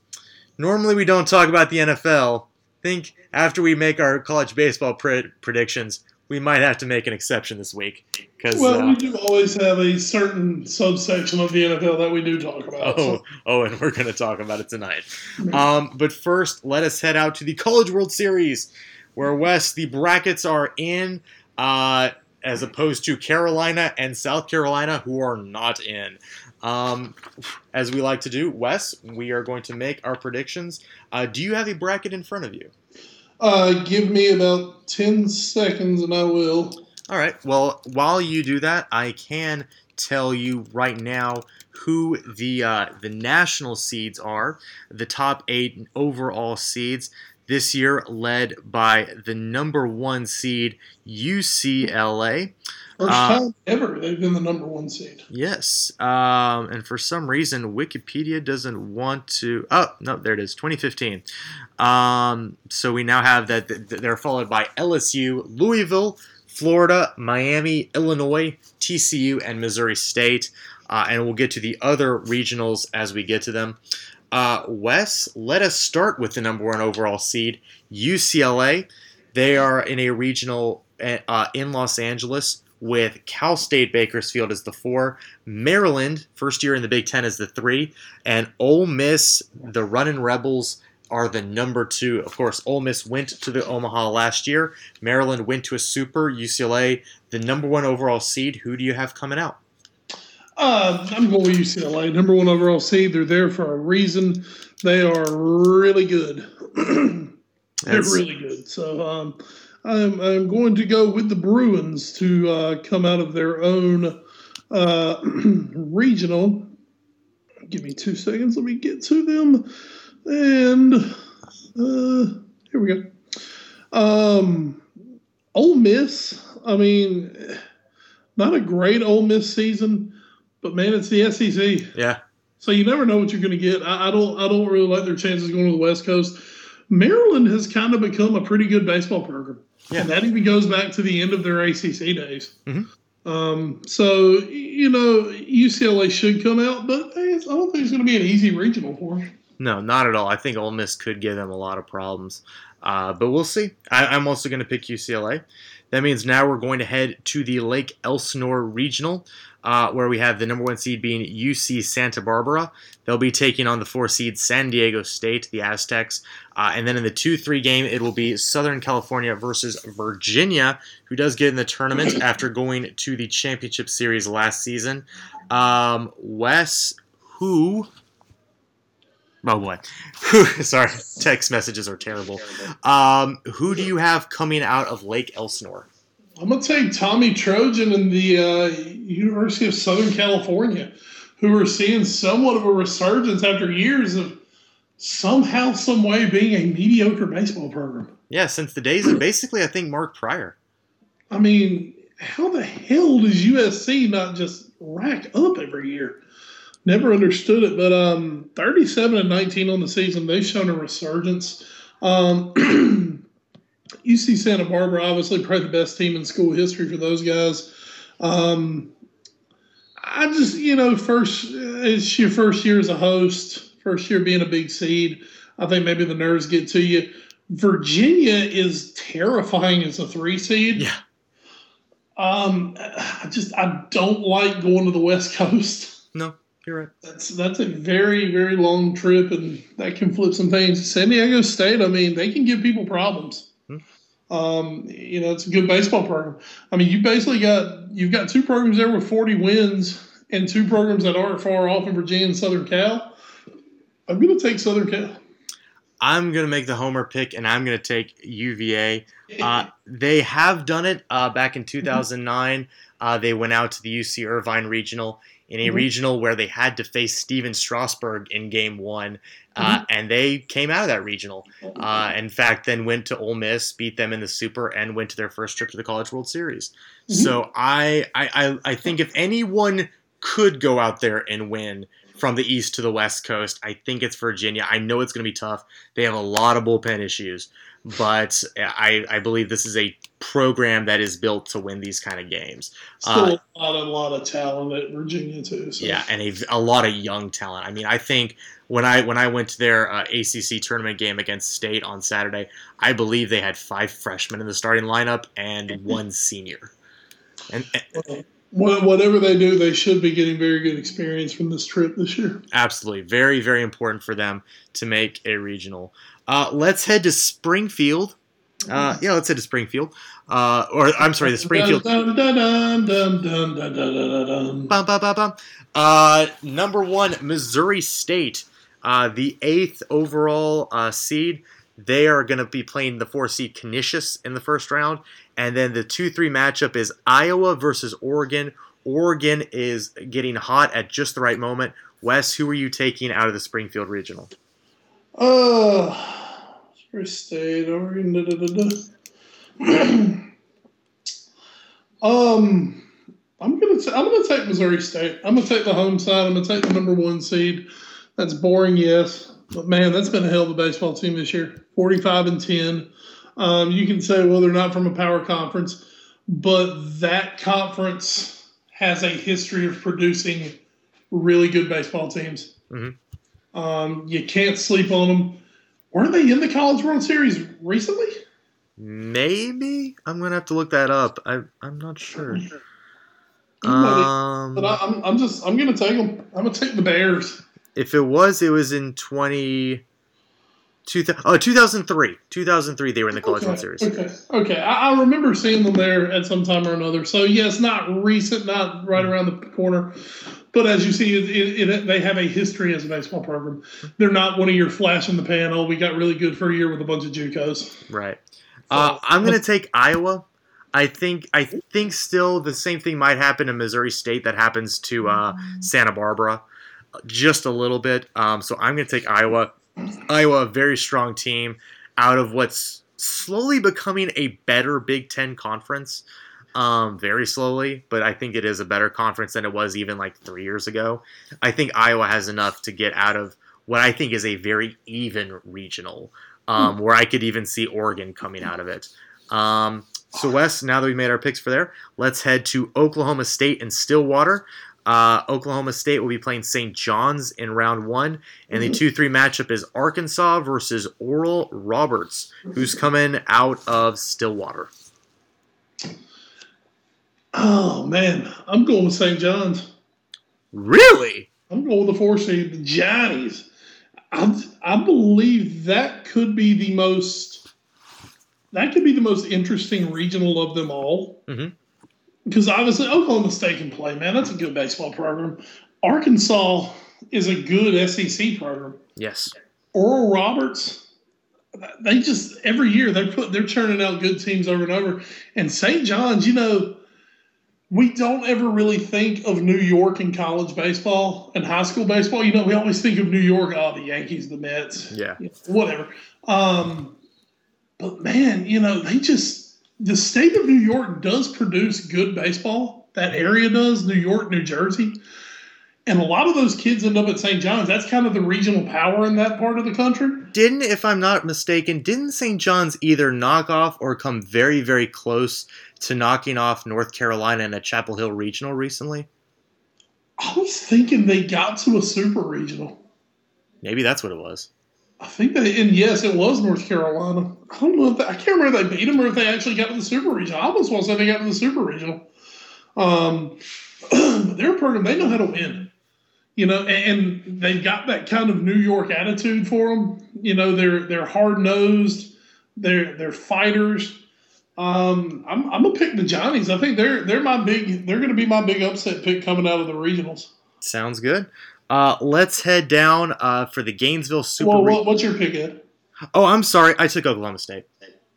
Normally we don't talk about the NFL. I think after we make our college baseball pre- predictions, we might have to make an exception this week. Because Well, uh, we do always have a certain subsection of the NFL that we do talk about. Oh, so- oh, and we're going to talk about it tonight. Um, but first, let us head out to the College World Series, where Wes, the brackets are in, uh, as opposed to Carolina and South Carolina, who are not in. Um, as we like to do, Wes, we are going to make our predictions. Uh, do you have a bracket in front of you? Uh, give me about 10 seconds and I will. All right. Well, while you do that, I can tell you right now who the uh, the national seeds are. The top eight overall seeds this year, led by the number one seed UCLA. First Uh, time ever they've been the number one seed. Yes. Um, and for some reason, Wikipedia doesn't want to. Oh, no, there it is 2015. Um, so we now have that th- th- they're followed by LSU, Louisville, Florida, Miami, Illinois, TCU, and Missouri State. Uh, and we'll get to the other regionals as we get to them. Uh, Wes, let us start with the number one overall seed, UCLA. They are in a regional uh, in Los Angeles with Cal State Bakersfield as the four, Maryland, first year in the Big Ten, as the three, and Ole Miss, the Running Rebels, are the number two. Of course, Ole Miss went to the Omaha last year. Maryland went to a Super. UCLA, the number one overall seed. Who do you have coming out? Uh, I'm going with UCLA. Number one overall seed. They're there for a reason. They are really good. They're really good. So um, I'm, I'm going to go with the Bruins to uh, come out of their own uh, regional. Give me two seconds. Let me get to them. And uh, here we go. Um, Ole Miss. I mean, not a great Ole Miss season, but man, it's the SEC. Yeah, So you never know what you're going to get. I, I don't. I don't really like their chances going to the West Coast. Maryland has kind of become a pretty good baseball program, Yeah. and that even goes back to the end of their ACC days. Mhm. Um, so you know UCLA should come out, but I don't think it's going to be an easy regional for them. no, not at all. I think Ole Miss could give them a lot of problems, uh, but we'll see. I, I'm also going to pick UCLA. That means now we're going to head to the Lake Elsinore Regional, uh, where we have the number one seed being UC Santa Barbara. They'll be taking on the four seed San Diego State, the Aztecs. Uh, and then in the 2 3 game, it will be Southern California versus Virginia, who does get in the tournament after going to the championship series last season. Um, Wes, who. Oh boy. Sorry, text messages are terrible. Um, who do you have coming out of Lake Elsinore? I'm going to take Tommy Trojan and the uh, University of Southern California, who are seeing somewhat of a resurgence after years of somehow, some way being a mediocre baseball program. Yeah, since the days of basically, I think Mark Prior. I mean, how the hell does USC not just rack up every year? Never understood it, but um, 37 and 19 on the season, they've shown a resurgence. Um, UC Santa Barbara, obviously, probably the best team in school history for those guys. Um, I just, you know, first it's your first year as a host, first year being a big seed. I think maybe the nerves get to you. Virginia is terrifying as a three seed. Yeah. Um, I just I don't like going to the West Coast. No, you're right. That's that's a very very long trip, and that can flip some things. San Diego State, I mean, they can give people problems. Um, you know, it's a good baseball program. I mean, you basically got you've got two programs there with 40 wins, and two programs that aren't far off in Virginia and Southern Cal. I'm going to take Southern Cal. I'm gonna make the homer pick, and I'm gonna take UVA. Uh, they have done it uh, back in 2009. Uh, they went out to the UC Irvine regional in a Mhm. regional where they had to face Stephen Strasburg in game one, uh, and they came out of that regional. Uh, in fact, then went to Ole Miss, beat them in the Super, and went to their first trip to the College World Series. Mhm. So I, I, I, I think if anyone could go out there and win from the East to the West Coast, I think it's Virginia. I know it's going to be tough. They have a lot of bullpen issues, but I, I believe this is a program that is built to win these kind of games. Still a lot, a lot of talent at Virginia too. So. Yeah, and a, a lot of young talent. I mean, I think when I when I went to their uh, ACC tournament game against State on Saturday, I believe they had five freshmen in the starting lineup and one senior. And, and Wha- Whatever they do, they should be getting very good experience from this trip this year. absolutely, very very important for them to make a regional. Uh, let's head to Springfield. Uh, yeah, let's head to Springfield. Uh, or I'm sorry, the Springfield. number one, Missouri State, uh, the eighth overall uh, seed. They are going to be playing the four seed Canisius in the first round, and then the two three matchup is Iowa versus Oregon. Oregon is getting hot at just the right moment. Wes, who are you taking out of the Springfield Regional? Uh, Missouri State, Oregon. Da, da, um, I'm gonna t- I'm gonna take Missouri State. I'm gonna take the home side. I'm gonna take the number one seed. That's boring, yes, but man, that's been a hell of a baseball team this year. 45 and 10. Um, you can say, well, they're not from a power conference, but that conference has a history of producing really good baseball teams. Mhm. Um, you can't sleep on them. Weren't they in the College World Series recently? Maybe I'm gonna have to look that up. I, I'm not sure. But Um, I, I'm, I'm just I'm gonna take them. I'm gonna take the Bears. If it was, it was in 20, 2000, oh, 2003. 2003, they were in the College World Series. Okay, okay. I, I remember seeing them there at some time or another. So yes, not recent, not right around the corner, but as you see, it, it, it, they have a history as a baseball program. They're not one of your flash in the pan. Oh, we got really good for a year with a bunch of JUCOs. Right. Uh, I'm going to take Iowa. I think I think still the same thing might happen in Missouri State that happens to uh, Santa Barbara, just a little bit. Um, so I'm going to take Iowa. Iowa, a very strong team, out of what's slowly becoming a better Big Ten conference. Um, very slowly, but I think it is a better conference than it was even like three years ago. I think Iowa has enough to get out of what I think is a very even regional, um, where I could even see Oregon coming out of it. Um, so, Wes, now that we've made our picks for there, let's head to Oklahoma State and Stillwater. Uh, Oklahoma State will be playing St. John's in round one, and the 2 3 matchup is Arkansas versus Oral Roberts, who's coming out of Stillwater. Oh man, I'm going with St. John's. Really? I'm going with the four seed, the Johnnies. I, I believe that could be the most that could be the most interesting regional of them all. Mhm. Because obviously Oklahoma State can play, man. That's a good baseball program. Arkansas is a good SEC program. Yes. Oral Roberts, they just every year they're put they're churning out good teams over and over. And St. John's, you know, we don't ever really think of New York in college baseball and high school baseball. You know, we always think of New York, oh, the Yankees, the Mets, Yeah. you know, whatever. Um, but man, you know, they just the state of New York does produce good baseball. That area does, New York, New Jersey. And a lot of those kids end up at St. John's. That's kind of the regional power in that part of the country. Didn't, if I'm not mistaken, didn't St. John's either knock off or come very, very close to knocking off North Carolina in a Chapel Hill regional recently? I was thinking they got to a super regional. Maybe that's what it was. I think they, and yes, it was North Carolina. I don't know if they, I can't remember if they beat them or if they actually got to the super regional. I almost want to say they got to the super regional. Um, but they're a program they know how to win. You know, and, and they've got that kind of New York attitude for them. You know, they're they're hard nosed. They're they're fighters. Um, I'm, I'm gonna pick the Johnnies. I think they're they're my big. They're gonna be my big upset pick coming out of the regionals. Sounds good. Uh, let's head down uh, for the Gainesville Super. Well, what, what's your pick, Ed? Oh, I'm sorry. I took Oklahoma State.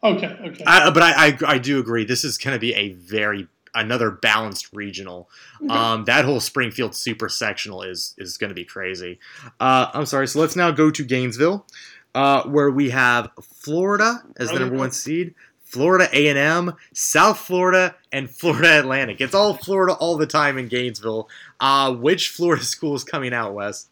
Okay, okay. I, but I, I I do agree. This is going to be a very another balanced regional. Okay. Um, that whole Springfield super sectional is is going to be crazy. Uh, I'm sorry. So let's now go to Gainesville, uh, where we have Florida as the number one seed. Florida A&M, South Florida, and Florida Atlantic. It's all Florida all the time in Gainesville. Uh, which Florida school is coming out, Wes?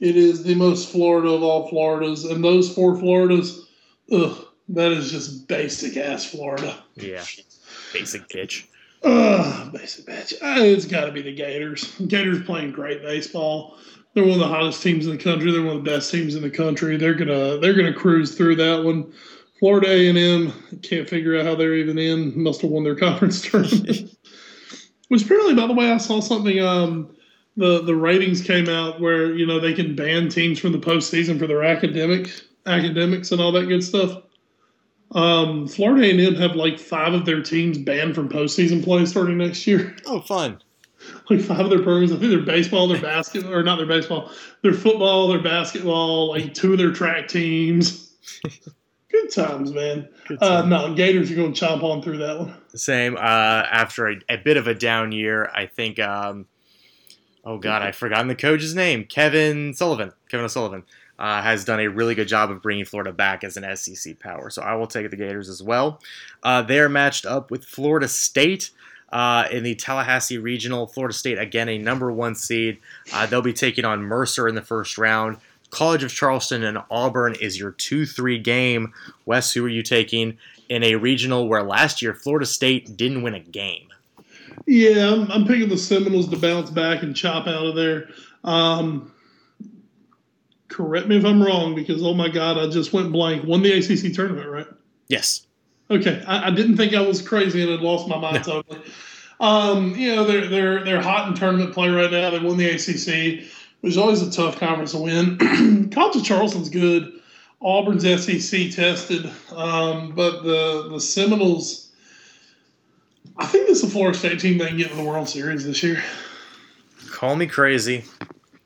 It is the most Florida of all Floridas, and those four Floridas, ugh, that is just basic ass Florida. Yeah, basic bitch. Ugh, basic bitch. Uh, It's got to be the Gators. Gators playing great baseball. They're one of the hottest teams in the country. They're one of the best teams in the country. They're gonna they're gonna cruise through that one. Florida A and M can't figure out how they're even in. Must have won their conference tournament. Which apparently, by the way, I saw something. Um, the the ratings came out where you know they can ban teams from the postseason for their academic academics and all that good stuff. Um, Florida A&M have like five of their teams banned from postseason play starting next year. Oh, fun. Like five of their programs, I think their baseball, their basketball, or not their baseball, their football, their basketball, like two of their track teams. Good times, man. Good Uh, time. no, Gators are going to chomp on through that one. Same. Uh, after a, a bit of a down year, I think. Um, oh God, I've forgotten the coach's name. Kevin Sullivan. Kevin O'Sullivan uh, has done a really good job of bringing Florida back as an SEC power. So I will take the Gators as well. Uh, they are matched up with Florida State. Uh, in the Tallahassee Regional, Florida State again a number one seed. Uh, they'll be taking on Mercer in the first round. College of Charleston and Auburn is your two-three game. Wes, who are you taking in a regional where last year Florida State didn't win a game? Yeah, I'm, I'm picking the Seminoles to bounce back and chop out of there. Um, correct me if I'm wrong, because oh my God, I just went blank. Won the ACC tournament, right? Yes. Okay, I, I didn't think I was crazy and had lost my mind totally. Um, you know, they're they're they're hot in tournament play right now. They won the ACC, is always a tough conference to win. College of Charleston's good. Auburn's SEC tested, um, but the the Seminoles. I think this is a Florida State team that can get to the World Series this year. Call me crazy.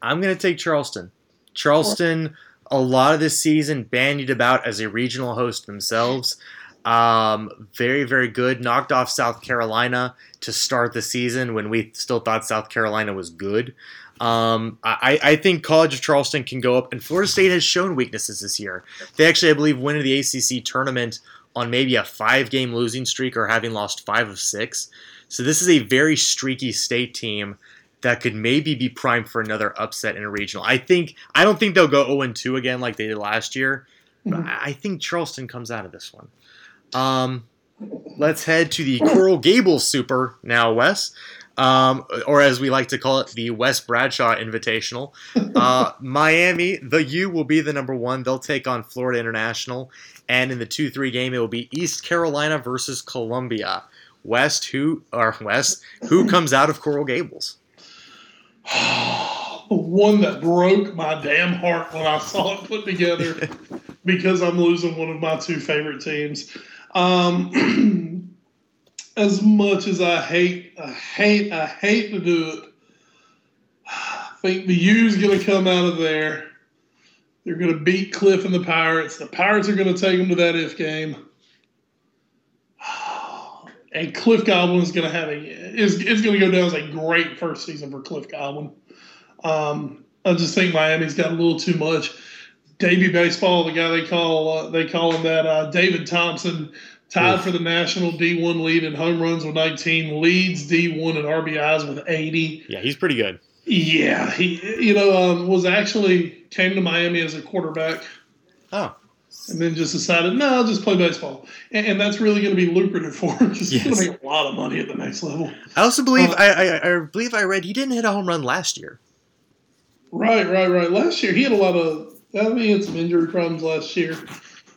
I'm going to take Charleston. Charleston, a lot of this season, bandied about as a regional host themselves. Um, very, very good. Knocked off South Carolina to start the season when we still thought South Carolina was good. Um, I, I think College of Charleston can go up, and Florida State has shown weaknesses this year. They actually, I believe, went into the ACC tournament on maybe a five game losing streak or having lost five of six. So this is a very streaky state team that could maybe be primed for another upset in a regional. I think I don't think they'll go 0 2 again like they did last year. But Mhm. I I think Charleston comes out of this one. Um, let's head to the Coral Gables Super now, Wes. Um, or as we like to call it, the Wes Bradshaw Invitational. Uh, Miami, the U will be the number one. They'll take on Florida International, and in the two-three game, it will be East Carolina versus Columbia. West, who or West, who comes out of Coral Gables? one that broke my damn heart when I saw it put together because I'm losing one of my two favorite teams. Um, as much as I hate, I hate, I hate to do it, I think the U's going to come out of there. They're going to beat Cliff and the Pirates. The Pirates are going to take them to that if game. And Cliff Godwin is going to have a is is going to go down as a great first season for Cliff Godwin. Um, I just think Miami's got a little too much. Davy Baseball, the guy they call uh, they call him that. Uh, David Thompson tied for the national D1 lead in home runs with 19, leads D1 in RBIs with 80. Yeah, he's pretty good. Yeah, he you know um, was actually came to Miami as a quarterback Oh, and then just decided no, I'll just play baseball, and, and that's really going to be lucrative for him because he's going to make a lot of money at the next level. I also believe Uh, I, I I believe I read he didn't hit a home run last year. Right, right, right. Last year he had a lot of. I think he had some injury problems last year.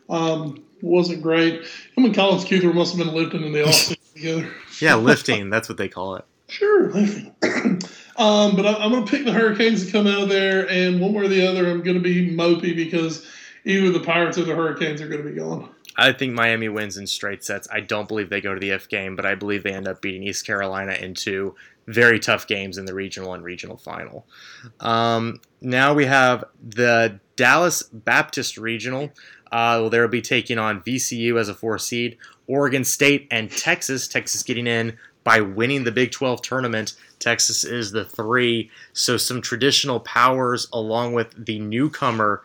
Um, wasn't great. Him and Collins Cuther must have been lifting in the offseason together. Yeah, lifting. that's what they call it. Sure, lifting. um, but I, I'm going to pick the Hurricanes to come out of there, and one way or the other, I'm going to be mopey because either the Pirates or the Hurricanes are going to be gone. I think Miami wins in straight sets. I don't believe they go to the F game, but I believe they end up beating East Carolina in two very tough games in the regional and regional final. Um, now we have the Dallas Baptist Regional. Uh, well, they'll be taking on VCU as a four seed, Oregon State, and Texas. Texas getting in by winning the Big 12 tournament. Texas is the three. So some traditional powers along with the newcomer,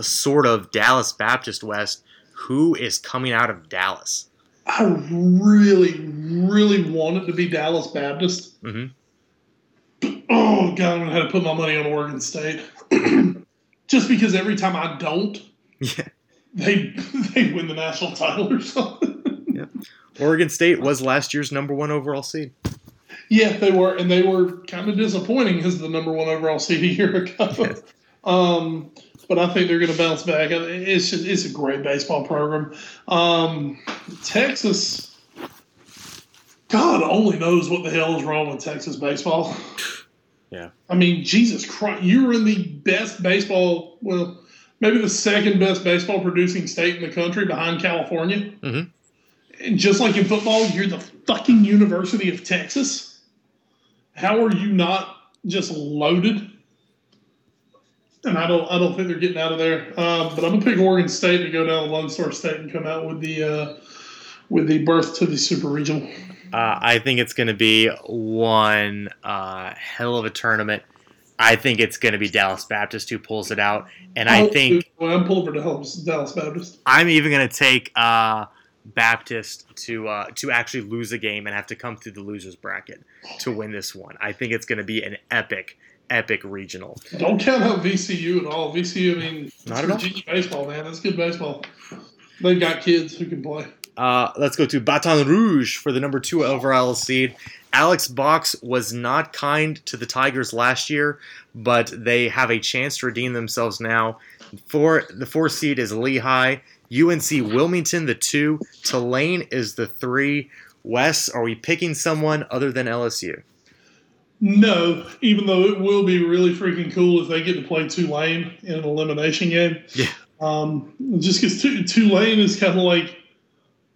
sort of Dallas Baptist West. Who is coming out of Dallas? I really, really wanted to be Dallas Baptist. hmm Oh God, I'm gonna have to put my money on Oregon State. Just because every time I don't, Yeah. They they win the national title or something. Yeah, Oregon State was last year's number one overall seed. yeah, they were, and they were kind of disappointing as the number one overall seed a year ago. um, but I think they're going to bounce back. It's just, it's a great baseball program. Um, Texas, God only knows what the hell is wrong with Texas baseball. Yeah. I mean, Jesus Christ, you were in the best baseball, well, maybe the second best baseball producing state in the country behind California. Mhm. And just like in football, you're the fucking University of Texas. How are you not just loaded? And I don't, I don't think they're getting out of there. Um, but I'm gonna pick Oregon State to go down to Lone Star State and come out with the, uh, with the berth to the Super Regional. Uh, I think it's going to be one uh, hell of a tournament. I think it's going to be Dallas Baptist who pulls it out, and I Oh, think well, I'm pulling for Dallas, Dallas Baptist. I'm even going to take uh, Baptist to uh, to actually lose a game and have to come through the losers bracket to win this one. I think it's going to be an epic, epic regional. Don't count out VCU at all. VCU, I mean, it's Not. Virginia baseball, man. That's good baseball. They've got kids who can play. Uh, let's go to Baton Rouge for the number two overall seed. Alex Box was not kind to the Tigers last year, but they have a chance to redeem themselves now. For the four seed is Lehigh, UNC Wilmington the two, Tulane is the three. Wes, are we picking someone other than LSU? No, even though it will be really freaking cool if they get to play Tulane in an elimination game. Yeah. Um, just because Tulane is kind of like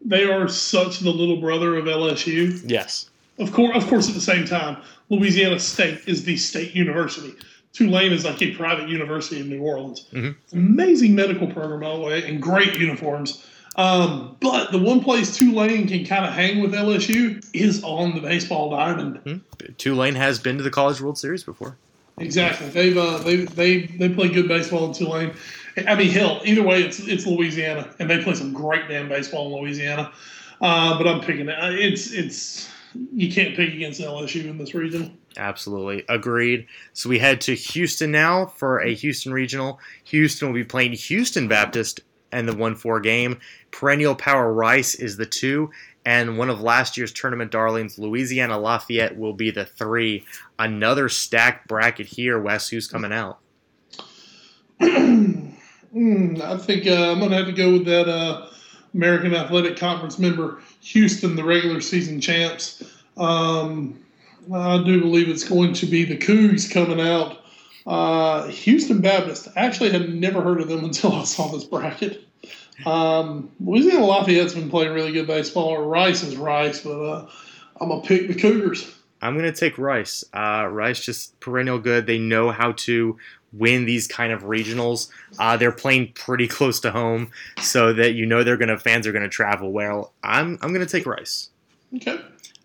they are such the little brother of LSU. Yes. Of course, of course, at the same time, Louisiana State is the state university. Tulane is like a private university in New Orleans. Mhm. Amazing medical program, by the way, and great uniforms. Um, but the one place Tulane can kind of hang with LSU is on the baseball diamond. Hmm? Tulane has been to the College World Series before. Exactly. They've uh, they they they play good baseball in Tulane. I mean, hell, either way, it's it's Louisiana, and they play some great damn baseball in Louisiana. Uh, but I'm picking it. It's it's you can't pick against LSU in this region. Absolutely. Agreed. So we head to Houston now for a Houston regional. Houston will be playing Houston Baptist and the 1 4 game. Perennial Power Rice is the 2. And one of last year's tournament darlings, Louisiana Lafayette, will be the 3. Another stacked bracket here. Wes, who's coming out? Hmm, I think uh, I'm going to have to go with that uh, American Athletic Conference member, Houston, the regular season champs. Um, I do believe it's going to be the Cougs coming out. Uh, Houston Baptist. I actually had never heard of them until I saw this bracket. Um, Louisiana Lafayette's been playing really good baseball. Rice is Rice, but uh, I'm going to pick the Cougars. I'm going to take Rice. Uh, Rice just perennial good. They know how to win these kind of regionals. Uh, they're playing pretty close to home, so that you know they're to fans are going to travel well. I'm I'm going to take Rice. Okay.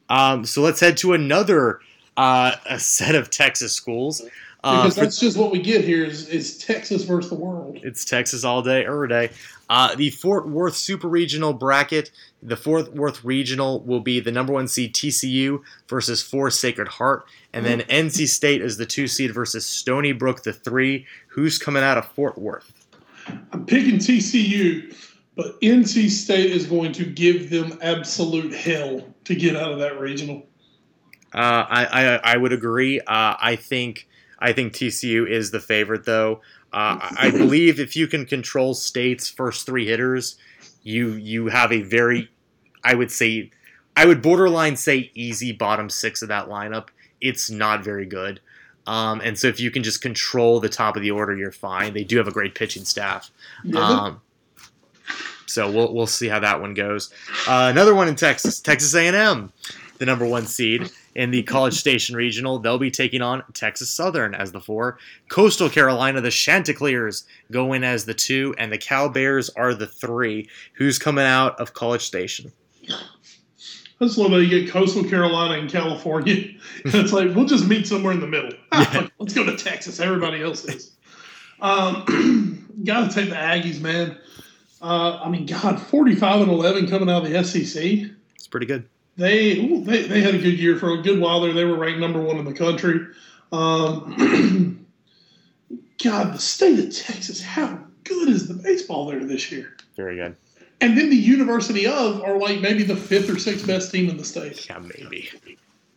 Um, so let's head to another uh, a set of Texas schools. Uh, Because for- that's just what we get here is, is Texas versus the world. it's Texas all day, every day. Uh, the Fort Worth Super Regional bracket. The Fort Worth Regional will be the number one seed TCU versus Four Sacred Heart, and then NC State is the two seed versus Stony Brook, the three. Who's coming out of Fort Worth? I'm picking TCU, but NC State is going to give them absolute hell to get out of that regional. Uh, I, I I would agree. Uh, I think I think TCU is the favorite, though. Uh, I believe if you can control State's first three hitters, you you have a very, I would say, I would borderline say easy bottom six of that lineup. It's not very good. Um, and so if you can just control the top of the order, you're fine. They do have a great pitching staff. Um, so we'll we'll see how that one goes. Uh, another one in Texas, Texas A&M. the number one seed in the College Station Regional. They'll be taking on Texas Southern as the four. Coastal Carolina, the Chanticleers, go in as the two, and the Cal Bears are the three. Who's coming out of College Station? I just love how you get Coastal Carolina and California. And it's like, we'll just meet somewhere in the middle. Ah, fuck, let's go to Texas. Everybody else is. Um, Got to take the Aggies, man. Uh, I mean, God, 45 and 11 coming out of the SEC. It's pretty good. They, ooh, they they had a good year for a good while there. They were ranked number one in the country. Um, God, the state of Texas, how good is the baseball there this year? Very good. And then the University of are like maybe the fifth or sixth best team in the state. Yeah, maybe.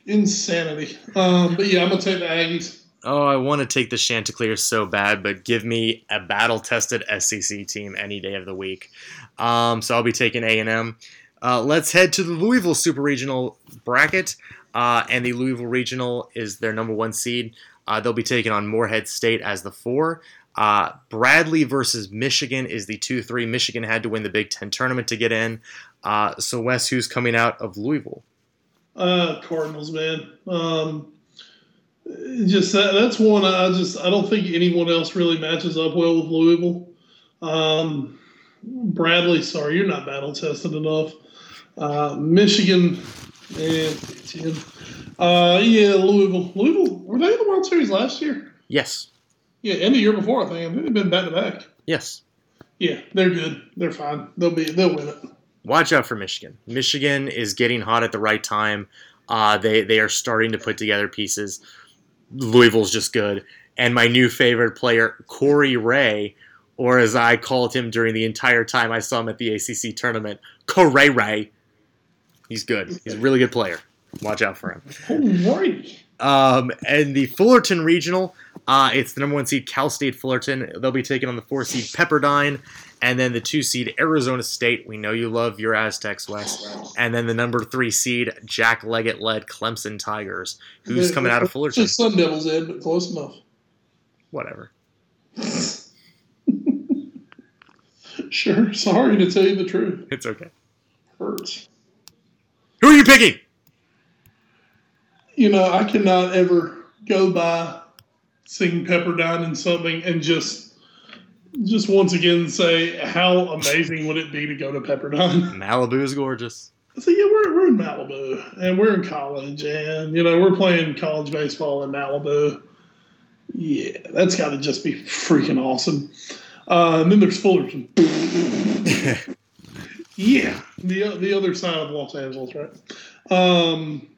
Insanity. Um, but yeah, I'm gonna take the Aggies. Oh, I want to take the Chanticleer so bad, but give me a battle-tested SEC team any day of the week. Um, so I'll be taking A and M. Uh, let's head to the Louisville Super Regional bracket, uh, and the Louisville Regional is their number one seed. Uh, they'll be taking on Morehead State as the four. Uh, Bradley versus Michigan is the two three. Michigan had to win the Big Ten tournament to get in. Uh, so Wes, who's coming out of Louisville? Uh, Cardinals, man. Um, just that, that's one I just I don't think anyone else really matches up well with Louisville. Um, Bradley, sorry, you're not battle tested enough. Uh, Michigan, and. Uh, yeah, Louisville. Louisville were they in the World Series last year? Yes, Yeah, and the year before I think. I think they've been back to back. yes. Yeah, they're good. They're fine. They'll be. They'll win it. watch out for Michigan. Michigan is getting hot at the right time. Uh, they they are starting to put together pieces. Louisville's just good, and my new favorite player, Corey Ray, or as I called him during the entire time I saw him at the ACC tournament, Corey Ray. He's good. He's a really good player. Watch out for him. Alrighty. Um, and the Fullerton Regional, uh, it's the number one seed Cal State Fullerton. They'll be taking on the four seed Pepperdine, and then the two seed Arizona State. We know you love your Aztecs, West. And then the number three seed Jack Leggett led Clemson Tigers. Who's coming out of Fullerton? Just Sun Devils, in, but close enough. Whatever. Sure. Sorry to tell you the truth. It's okay. Hurts. Who are you picking? You know, I cannot ever go by seeing Pepperdine in something and just just once again say how amazing would it be to go to Pepperdine. Malibu is gorgeous. So yeah, we're we're in Malibu and we're in college and you know we're playing college baseball in Malibu. Yeah, that's got to just be freaking awesome. Uh, and then there's Fullerton. yeah, the the other side of Los Angeles, right? Um,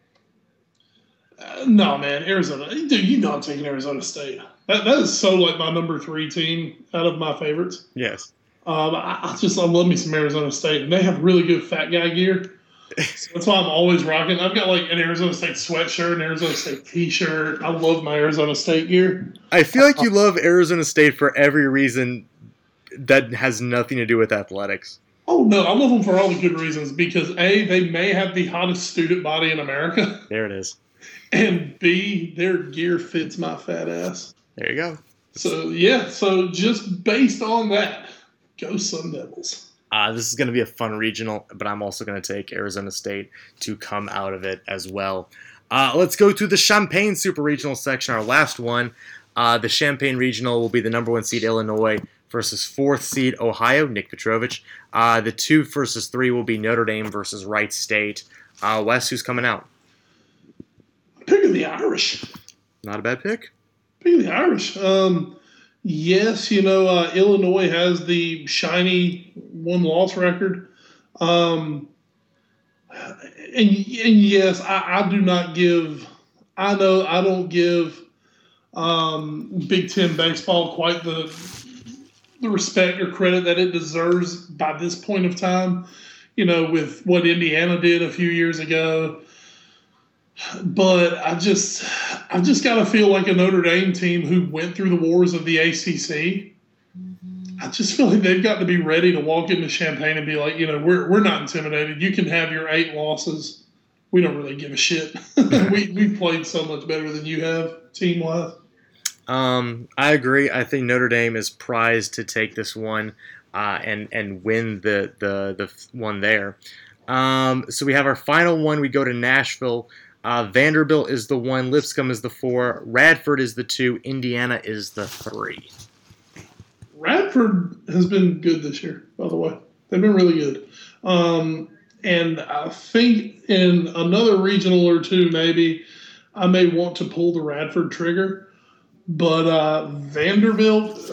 uh, no, man, Arizona. Dude, you know I'm taking Arizona State. That, that is so like my number three team out of my favorites. Yes. Um, I, I just I love me some Arizona State, and they have really good fat guy gear. So that's why I'm always rocking. I've got like an Arizona State sweatshirt, an Arizona State T-shirt. I love my Arizona State gear. I feel like you love Arizona State for every reason that has nothing to do with athletics. Oh no, I love them for all the good reasons. Because a, they may have the hottest student body in America, There it is. and b, their gear fits my fat ass. There you go. So yeah, so just based on that, go Sun Devils. Uh, this is going to be a fun regional, but I'm also going to take Arizona State to come out of it as well. Uh, let's go to the Champaign Super Regional section, our last one. Uh, the Champaign Regional will be the number one seed Illinois versus fourth seed Ohio, Nick Petrovich. Uh, the two versus three will be Notre Dame versus Wright State. Uh, Wes, who's coming out? Picking the Irish. Not a bad pick. Picking the Irish. Um, yes, you know uh, Illinois has the shiny one loss record, um, and and yes, I, I do not give. I know I don't give um, Big Ten baseball quite the the respect or credit that it deserves by this point of time. You know, with what Indiana did a few years ago, but I just I just got to feel like a Notre Dame team who went through the wars of the ACC. Mm-hmm. I just feel like they've got to be ready to walk into Champaign and be like, you know, we're we're not intimidated. You can have your eight losses. We don't really give a shit. we we played so much better than you have team wise. Um, I agree. I think Notre Dame is prized to take this one uh, and and win the the the one there. Um, so we have our final one. We go to Nashville. Uh, Vanderbilt is the one. Lipscomb is the four. Radford is the two. Indiana is the three. Radford has been good this year, by the way. They've been really good. Um, and I think in another regional or two, maybe I may want to pull the Radford trigger. But uh, Vanderbilt,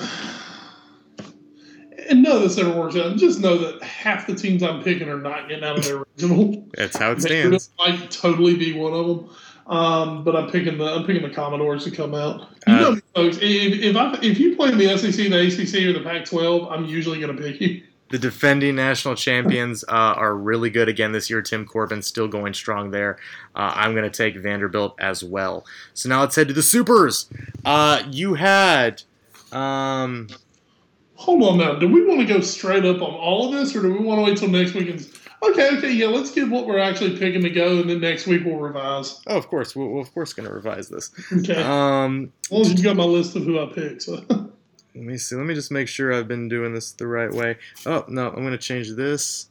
and none of this ever works out. Just know that half the teams I'm picking are not getting out of their regional. That's how it stands. might totally be one of them. Um, but I'm picking the I'm picking the Commodores to come out. You Uh, know, folks, if if, I, if you play in the SEC, the ACC, or the Pac-12, I'm usually going to pick you. The defending national champions uh, are really good again this year. Tim Corbin still going strong there. Uh, I'm going to take Vanderbilt as well. So now let's head to the Supers. Uh, you had. Um, Hold on now. Do we want to go straight up on all of this, or do we want to wait till next week? And okay, okay, yeah, let's get what we're actually picking to go, and then next week we'll revise. oh, of course. We're, we're of course going to revise this. Okay, Um, as long as you got my list of who I picked. So. Let me see. Let me just make sure I've been doing this the right way. Oh no, I'm gonna change this.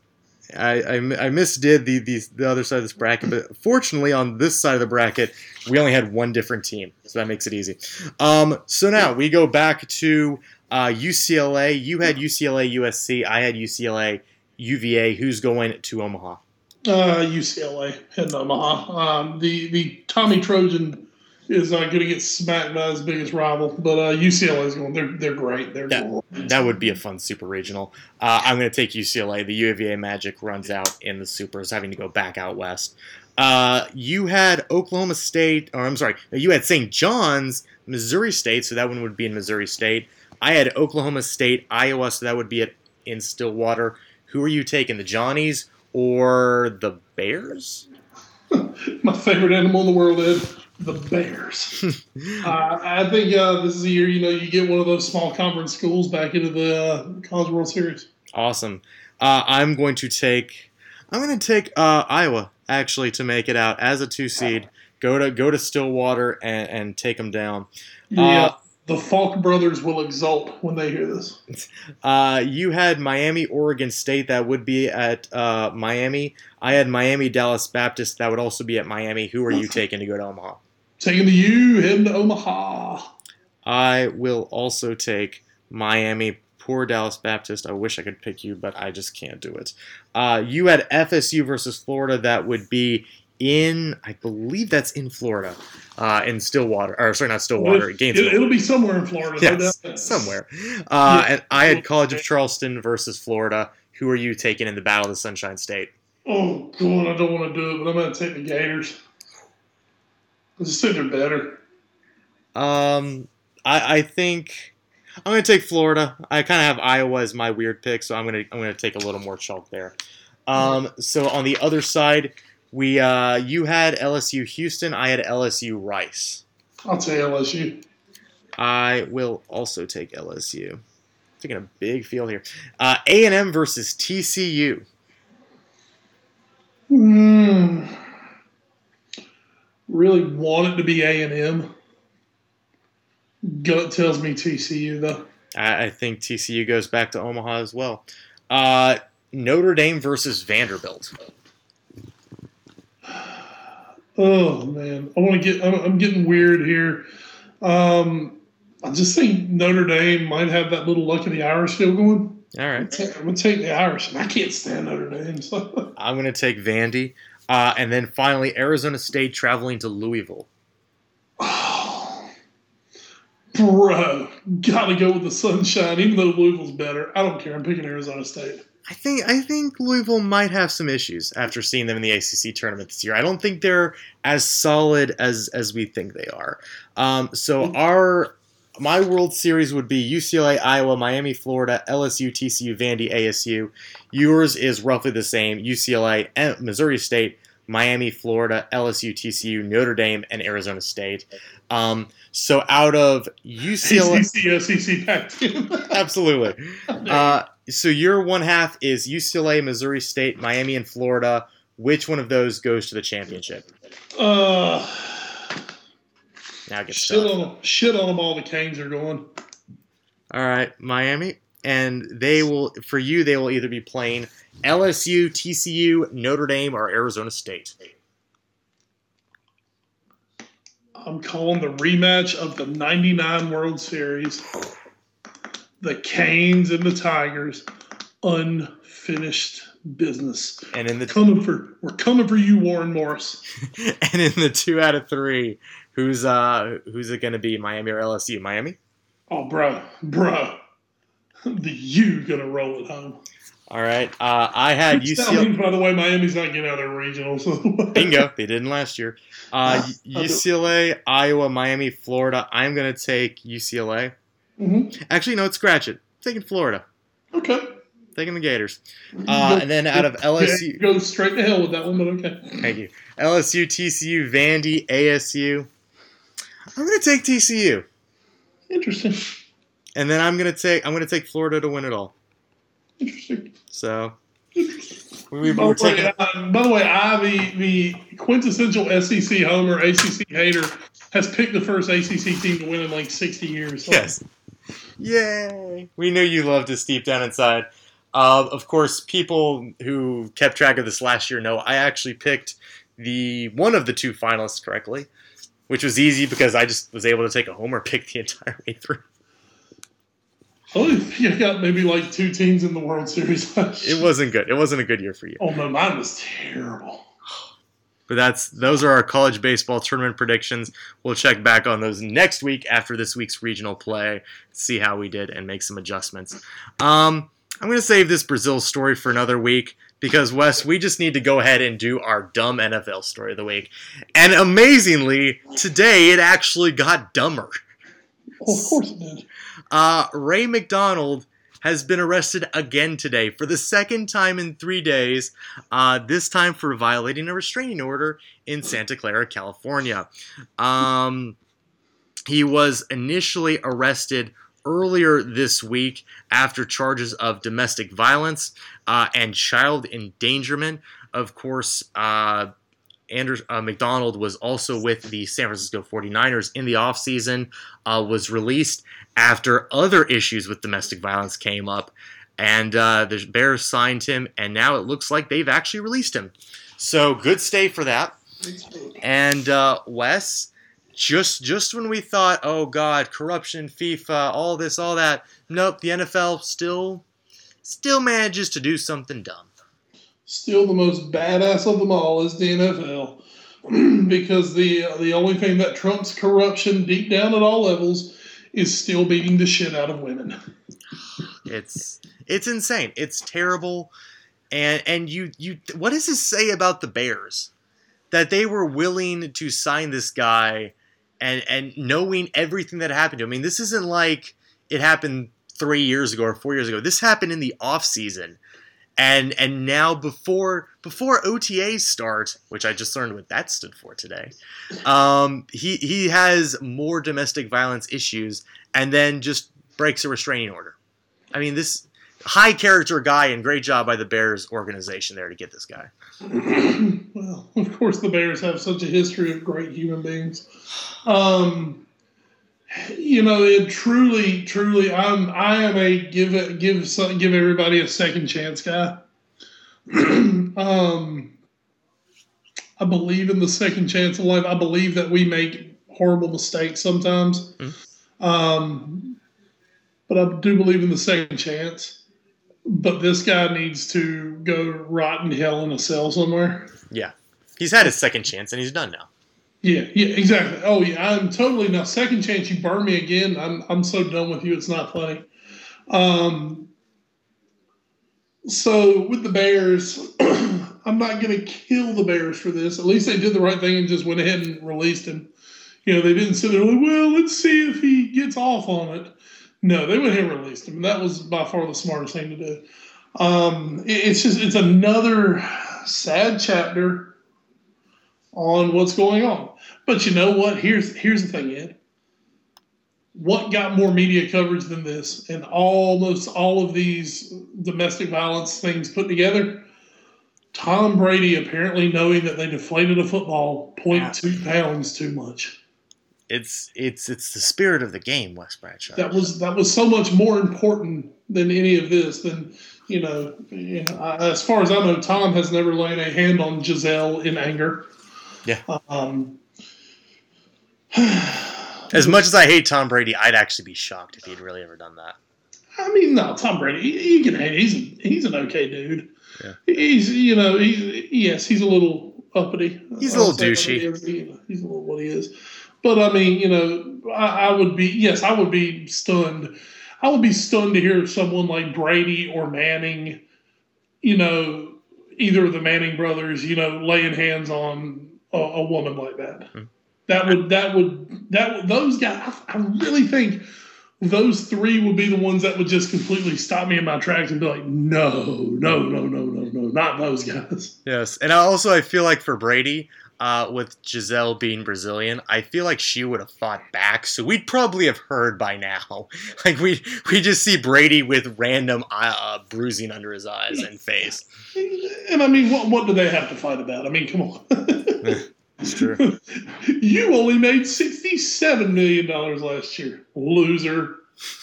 I, I, I misdid the, the the other side of this bracket, but fortunately on this side of the bracket we only had one different team, so that makes it easy. Um, so now we go back to uh, UCLA. You had UCLA USC. I had UCLA UVA. Who's going to Omaha? Uh, UCLA in Omaha. Um, the the Tommy Trojan is uh, going to get smacked by his biggest rival, but uh, UCLA is going. They're they're great. They're Yeah. great. That would be a fun super regional. Uh, I'm going to take UCLA. The UVA Magic runs out in the supers, having to go back out west. Uh, you had Oklahoma State, or I'm sorry, you had St. John's, Missouri State, so that one would be in Missouri State. I had Oklahoma State, Iowa, so that would be at, in Stillwater. Who are you taking, the Johnnies or the Bears? My favorite animal in the world is the Bears. uh, I think uh, this is a year you know you get one of those small conference schools back into the uh, College World Series. Awesome. Uh, I'm going to take. I'm going to take uh, Iowa actually to make it out as a two seed. Go to go to Stillwater and, and take them down. Yeah, Uh, the Falk brothers will exult when they hear this. Uh, you had Miami, Oregon State. That would be at uh, Miami. I had Miami, Dallas Baptist. That would also be at Miami. Who are you taking to go to Omaha? Taking the U, heading to Omaha. I will also take Miami. Poor Dallas Baptist. I wish I could pick you, but I just can't do it. Uh, you had FSU versus Florida. That would be in, I believe that's in Florida, uh, in Stillwater. Or sorry, not Stillwater, Games. It, Gainesville. will be somewhere in Florida. no Yes, doubt. somewhere. Uh, Yeah. and I had College of Charleston versus Florida. Who are you taking in the Battle of the Sunshine State? Oh, God, I don't want to do it, but I'm going to take the Gators. I just think they're better. Um, I, I think I'm gonna take Florida. I kind of have Iowa as my weird pick, so I'm gonna I'm gonna take a little more chalk there. Um, so on the other side, we uh, you had LSU Houston. I had LSU Rice. I'll take LSU. I will also take LSU. Taking a big field here. Uh, A and M versus TCU. Mm. Really want it to be A and M. Gut tells me TCU though. I, I think TCU goes back to Omaha as well. Uh, Notre Dame versus Vanderbilt. Oh man, I want to get. I'm, I'm getting weird here. Um, I just think Notre Dame might have that little luck of the Irish still going. All right, I'm right. gonna take the Irish, and I can't stand Notre Dame. So. I'm going to take Vandy. Uh, and then finally, Arizona State traveling to Louisville. Oh, bro, gotta go with the sunshine. Even though Louisville's better, I don't care. I'm picking Arizona State. I think I think Louisville might have some issues after seeing them in the ACC tournament this year. I don't think they're as solid as as we think they are. Um, so our my World Series would be UCLA, Iowa, Miami, Florida, LSU, TCU, Vandy, ASU. Yours is roughly the same: UCLA, Missouri State, Miami, Florida, LSU, TCU, Notre Dame, and Arizona State. Um, so out of UCLA, ACC, SEC, Pac-10. absolutely. Uh, so your one half is UCLA, Missouri State, Miami, and Florida. Which one of those goes to the championship? uh, Now it gets shit tough. on them. Shit on them. All the Canes are going. All right, Miami, and they will for you. They will either be playing LSU, TCU, Notre Dame, or Arizona State? I'm calling the rematch of the 99 World Series. The Canes and the Tigers. Unfinished business. And in the Coming for we're coming for you, Warren Morris. and in the two out of three, who's uh who's it going to be? Miami or LSU? Miami. Oh, bro, bro, the U gonna roll it home. All right. Uh, I had UCLA. means, by the way, Miami's not getting out of their regional. So Bingo. They didn't last year. Uh, UCLA, Iowa, Miami, Florida. I'm going to take UCLA. hmm Actually, no, it's scratch it. taking Florida. Okay. Taking the Gators. Uh, and then out of LSU. go straight to hell with that one, but okay. Thank you. LSU, TCU, Vandy, ASU. I'm going to take TCU. Interesting. And then I'm going to take I'm going to take Florida to win it all. Interesting. So we, By way, taking uh, by the way, I, the, the quintessential SEC homer, ACC hater, has picked the first ACC team to win in like 60 years. So Yes. Yay! We knew you loved us deep down inside. Uh, of course, people who kept track of this last year know I actually picked the one of the two finalists correctly, which was easy because I just was able to take a homer pick the entire way through. Only think got maybe like two teams in the World Series It wasn't good. It wasn't a good year for you. Oh, no, mine was terrible. But that's those are our college baseball tournament predictions. We'll check back on those next week after this week's regional play, see how we did, and make some adjustments. Um, I'm going to save this Brazil story for another week because Wes, we just need to go ahead and do our dumb NFL story of the week. And amazingly, today it actually got dumber. Oh, of course it did. Uh, Ray McDonald has been arrested again today for the second time in three days, uh, this time for violating a restraining order in Santa Clara, California. Um, he was initially arrested earlier this week after charges of domestic violence uh, and child endangerment. Of course, uh, Anders uh, McDonald was also with the San Francisco 49ers in the offseason, uh, was released after other issues with domestic violence came up. And uh, the Bears signed him, and now it looks like they've actually released him. So good stay for that. And uh, Wes, just just when we thought, oh God, corruption, FIFA, all this, all that, nope, the NFL still still manages to do something dumb. Still, the most badass of them all is the NFL, because the the only thing that trumps corruption deep down at all levels is still beating the shit out of women. It's it's insane. It's terrible. And and you you what does this say about the Bears? That they were willing to sign this guy and and knowing everything that happened to him. I mean, this isn't like it happened 3 years ago or 4 years ago. This happened in the off season. And and now before before OTAs start, which I just learned what that stood for today, um, he he has more domestic violence issues, and then just breaks a restraining order. I mean, this high character guy, and great job by the Bears organization there to get this guy. well, of course, the Bears have such a history of great human beings. Um, you know, it truly, truly, I'm I am a give it give some, give everybody a second chance guy. um, I believe in the second chance of life. I believe that we make horrible mistakes sometimes. Um, but I do believe in the second chance. But this guy needs to go rot in hell in a cell somewhere. Yeah, he's had his second chance, and he's done now. Yeah, yeah, exactly. Oh yeah, I'm totally now. Second chance, you burn me again. I'm I'm so done with you. It's not funny. Um. So with the Bears, I'm not going to kill the Bears for this. At least they did the right thing and just went ahead and released him. You know, they didn't sit there like, well, let's see if he gets off on it. No, they went ahead and released him. That was by far the smartest thing to do. Um, it- it's just it's another sad chapter on what's going on. But you know what? Here's here's the thing, Ed. What got more media coverage than this, and almost all of these domestic violence things put together? Tom Brady apparently knowing that they deflated a football 0.2 pounds too much. It's it's it's the spirit of the game, Wes Bradshaw. That was that was so much more important than any of this. Than you know, you know, I- as far as I know, Tom has never laid a hand on Gisele in anger. Yeah. Um, As much as I hate Tom Brady, I'd actually be shocked if he'd really ever done that. I mean, no, Tom Brady. He, he can hate. He's he's an okay dude. Yeah. He's you know he's yes he's a little uppity. He's a little douchey. what he is. He- he's a little what he is. But I mean, you know, I, I would be yes, I would be stunned. I would be stunned to hear someone like Brady or Manning, you know, either of the Manning brothers, you know, laying hands on a, a woman like that. Hmm. That would that would that would, those guys. I, I really think those three would be the ones that would just completely stop me in my tracks and be like, no, no, no, no, no, no, not those guys. Yes, and I also I feel like for Brady, uh, with Gisele being Brazilian, I feel like she would have fought back. So we'd probably have heard by now. Like we we just see Brady with random uh, uh, bruising under his eyes and face. And I mean, what what do they have to fight about? I mean, come on. It's true. you only made sixty-seven million dollars last year, loser.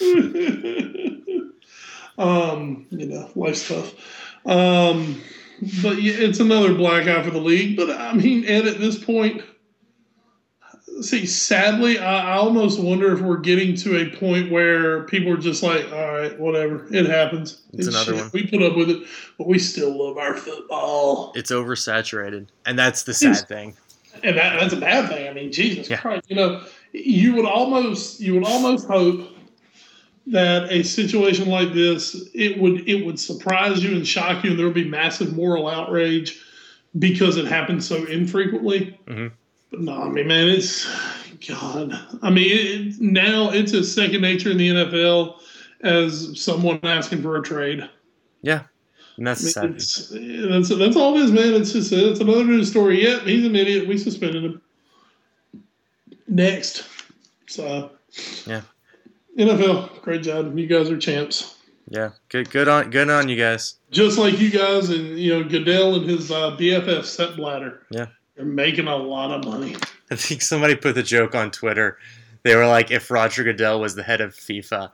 um, you know, life's tough. Um, but yeah, it's another black eye for the league. But I mean, and at this point, see, sadly, I, I almost wonder if we're getting to a point where people are just like, all right, whatever, it happens. It's another one. We put up with it, but we still love our football. It's oversaturated, and that's the sad thing. and that, that's a bad thing. I mean, Jesus Yeah. Christ, you know, you would almost you would almost hope that a situation like this it would it would surprise you and shock you, and there would be massive moral outrage because it happens so infrequently. Mhm. But no, I mean, man, it's God. I mean, it, now it's a second nature in the NFL as someone asking for a trade. Yeah, and that's I mean, that's that's all it is, man. It's just it's another news story. Yep, he's an idiot. We suspended him. Next, so Yeah. NFL, great job. You guys are champs. Yeah, good good on good on you guys. Just like you guys and you know Goodell and his uh, BFF Sepp Blatter. Yeah. they're making a lot of money. I think somebody put the joke on Twitter. They were like, if Roger Goodell was the head of FIFA,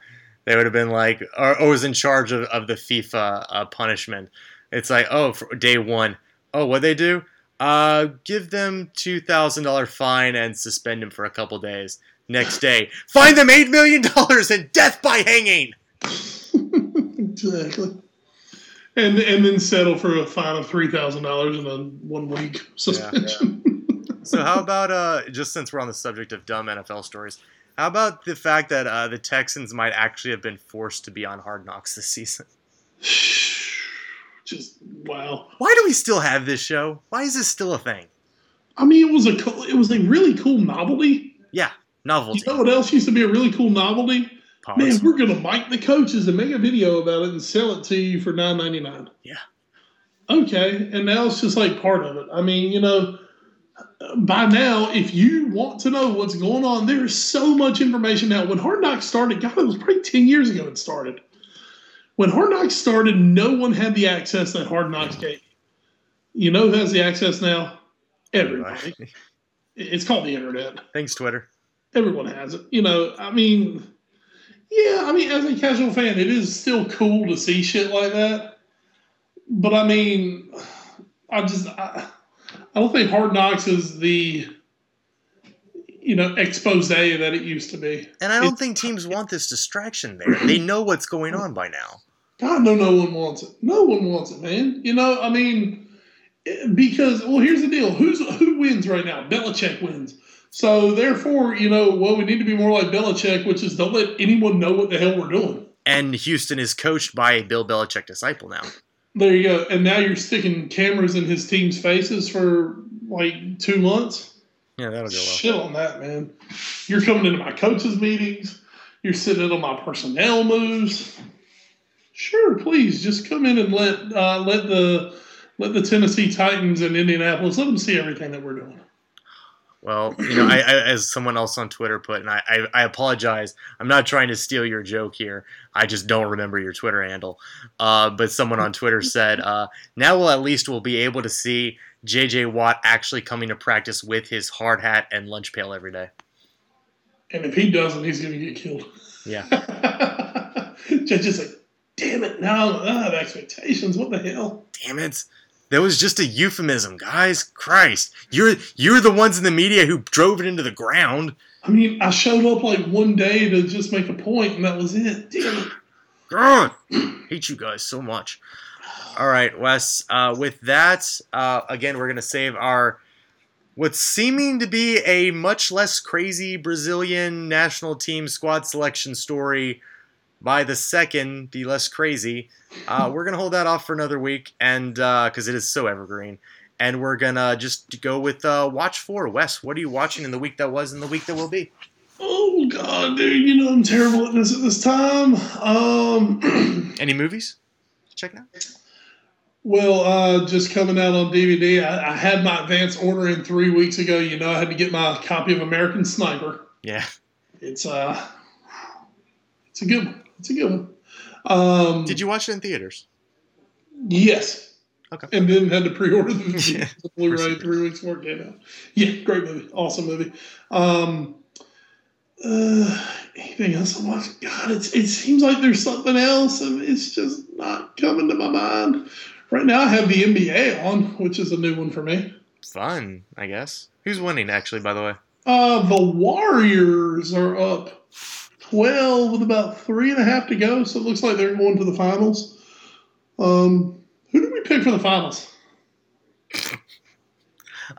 they would have been like, or, or was in charge of, of the FIFA uh, punishment. It's like, oh, for day one, oh, what they do? Uh, give them two thousand dollar fine and suspend him for a couple days. Next day, find them eight million dollars and death by hanging. exactly. And and then settle for a fine of three thousand dollars and a one week suspension. So how about uh, just since we're on the subject of dumb NFL stories, how about the fact that uh, the Texans might actually have been forced to be on Hard Knocks this season? Just wow. Why do we still have this show? Why is this still a thing? I mean, it was a cool, it was a really cool novelty. Yeah, You novelty. know what else used to be a really cool novelty? Man, we're gonna mic the coaches and make a video about it and sell it to you for nine ninety nine. Yeah. Okay, and now it's just like part of it. I mean, you know, by now, if you want to know what's going on, there is so much information now. When Hard Knocks started, God, it was probably ten years ago. It started. When Hard Knocks started, no one had the access that Hard Knocks gave. You know who has the access now? Everybody. It's called the internet Thanks, Twitter. Everyone has it. You know, I mean, yeah, I mean, as a casual fan, it is still cool to see shit like that. But I mean, I just, I, I don't think Hard Knocks is the, you know, expose that it used to be. And I don't It's- think teams want this distraction there. They know what's going on by now. God, no, no one wants it. No one wants it, man. You know, I mean, because well, here's the deal: who's who wins right now? Belichick wins. So therefore, you know, well, we need to be more like Belichick, which is don't let anyone know what the hell we're doing. And Houston is coached by a Bill Belichick disciple now. There you go. And now you're sticking cameras in his team's faces for like two months. Yeah, that'll go well. Shit on that, man. You're coming into my coaches' meetings. You're sitting in on my personnel moves. Sure, please just come in and let uh, let the let the Tennessee Titans and Indianapolis let them see everything that we're doing. Well, you know, I, I, as someone else on Twitter put, and I, I, I apologize. I'm not trying to steal your joke here. I just don't remember your Twitter handle. Uh, but someone on Twitter said, uh, now we'll at least we'll be able to see J.J. Watt actually coming to practice with his hard hat and lunch pail every day. and if he doesn't, he's going to get killed. Yeah. Judge is like, damn it, now I have expectations. What the hell? Damn it. That was just a euphemism, guys. Christ. You're you're the ones in the media who drove it into the ground. I mean, I showed up like one day to just make a point, and that was it. Damn it. God, hate you guys so much. All right, Wes. Uh, with that, uh, again, we're gonna save our what's seeming to be a much less crazy Brazilian national team squad selection story by the second, the less crazy. Uh, we're gonna hold that off for another week, and because it is so evergreen, and we're gonna just go with uh, Watch For. Wes, what are you watching in the week that was and the week that will be? Oh God, dude! You know I'm terrible at this at this time. Um, Any movies? Check it out. well, uh, just coming out on DVD. I, I had my advance order in three weeks ago. You know, I had to get my copy of American Sniper. Yeah. It's uh, it's a good one. It's a good one. Um, Did you watch it in theaters? Yes. Okay. And then had to pre-order the, Yeah, the Blu-ray three weeks before it came out. Yeah, great movie, awesome movie. Um, uh, anything else I'm watching? God, it's, it seems like there's something else, and it's just not coming to my mind. Right now, I have the NBA on, which is a new one for me. Fun, I guess. Who's winning, actually, by the way? Uh, the Warriors are up 12 with about three and a half to go, so it looks like they're going to the finals. Um, who did we pick for the finals?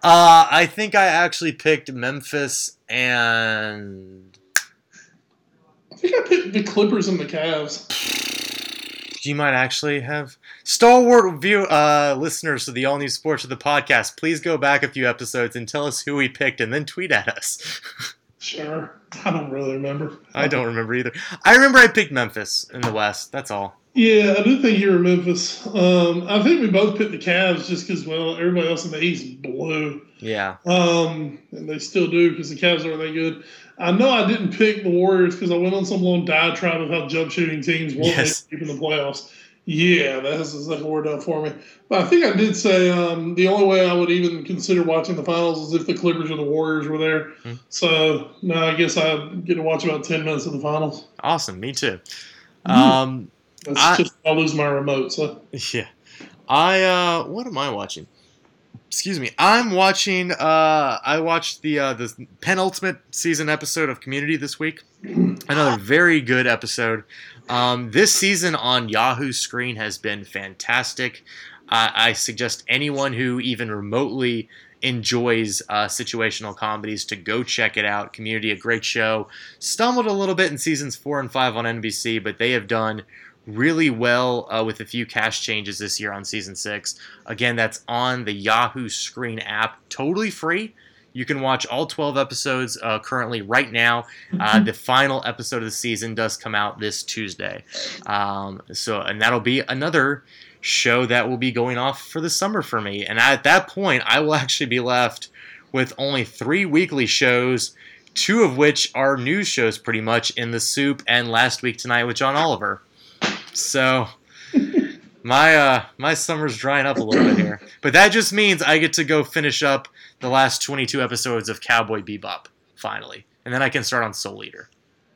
Uh, I think I actually picked Memphis and. I think I picked the Clippers and the Cavs. You might actually have. Stalwart view uh, listeners to the All New Sports of the podcast, please go back a few episodes and tell us who we picked and then tweet at us. Sure. I don't really remember. I don't remember either. I remember I picked Memphis in the West. That's all. Yeah, I do think you were Memphis. Um, I think we both picked the Cavs just because, well, everybody else in the East blew. Yeah. Um, and they still do because the Cavs aren't that good. I know I didn't pick the Warriors because I went on some long diatribe of how jump shooting teams won't Yes. make in the playoffs. Yeah, that's exactly what done for me. But I think I did say um, the only way I would even consider watching the finals is if the Clippers or the Warriors were there. Hmm. So no, I guess I get to watch about ten minutes of the finals. Awesome. Me too. Mhm. Um, That's I- just I'll lose my remote. So Yeah. I uh what am I watching? Excuse me. I'm watching uh I watched the uh the penultimate season episode of Community this week. Another very good episode. Um this season on Yahoo screen has been fantastic. I suggest anyone who even remotely enjoys uh, situational comedies to go check it out. Community, a great show. Stumbled a little bit in seasons four and five on NBC, but they have done really well uh, with a few cash changes this year on season six. Again, that's on the Yahoo Screen app, totally free. You can watch all 12 episodes uh, currently right now. Uh, the final episode of the season does come out this Tuesday. Um, so, and that'll be another show that will be going off for the summer for me. And at that point, I will actually be left with only three weekly shows, two of which are news shows pretty much in the soup and last week tonight with John Oliver. So my uh my summer's drying up a little bit here. But that just means I get to go finish up the last 22 episodes of Cowboy Bebop finally. And then I can start on Soul Eater.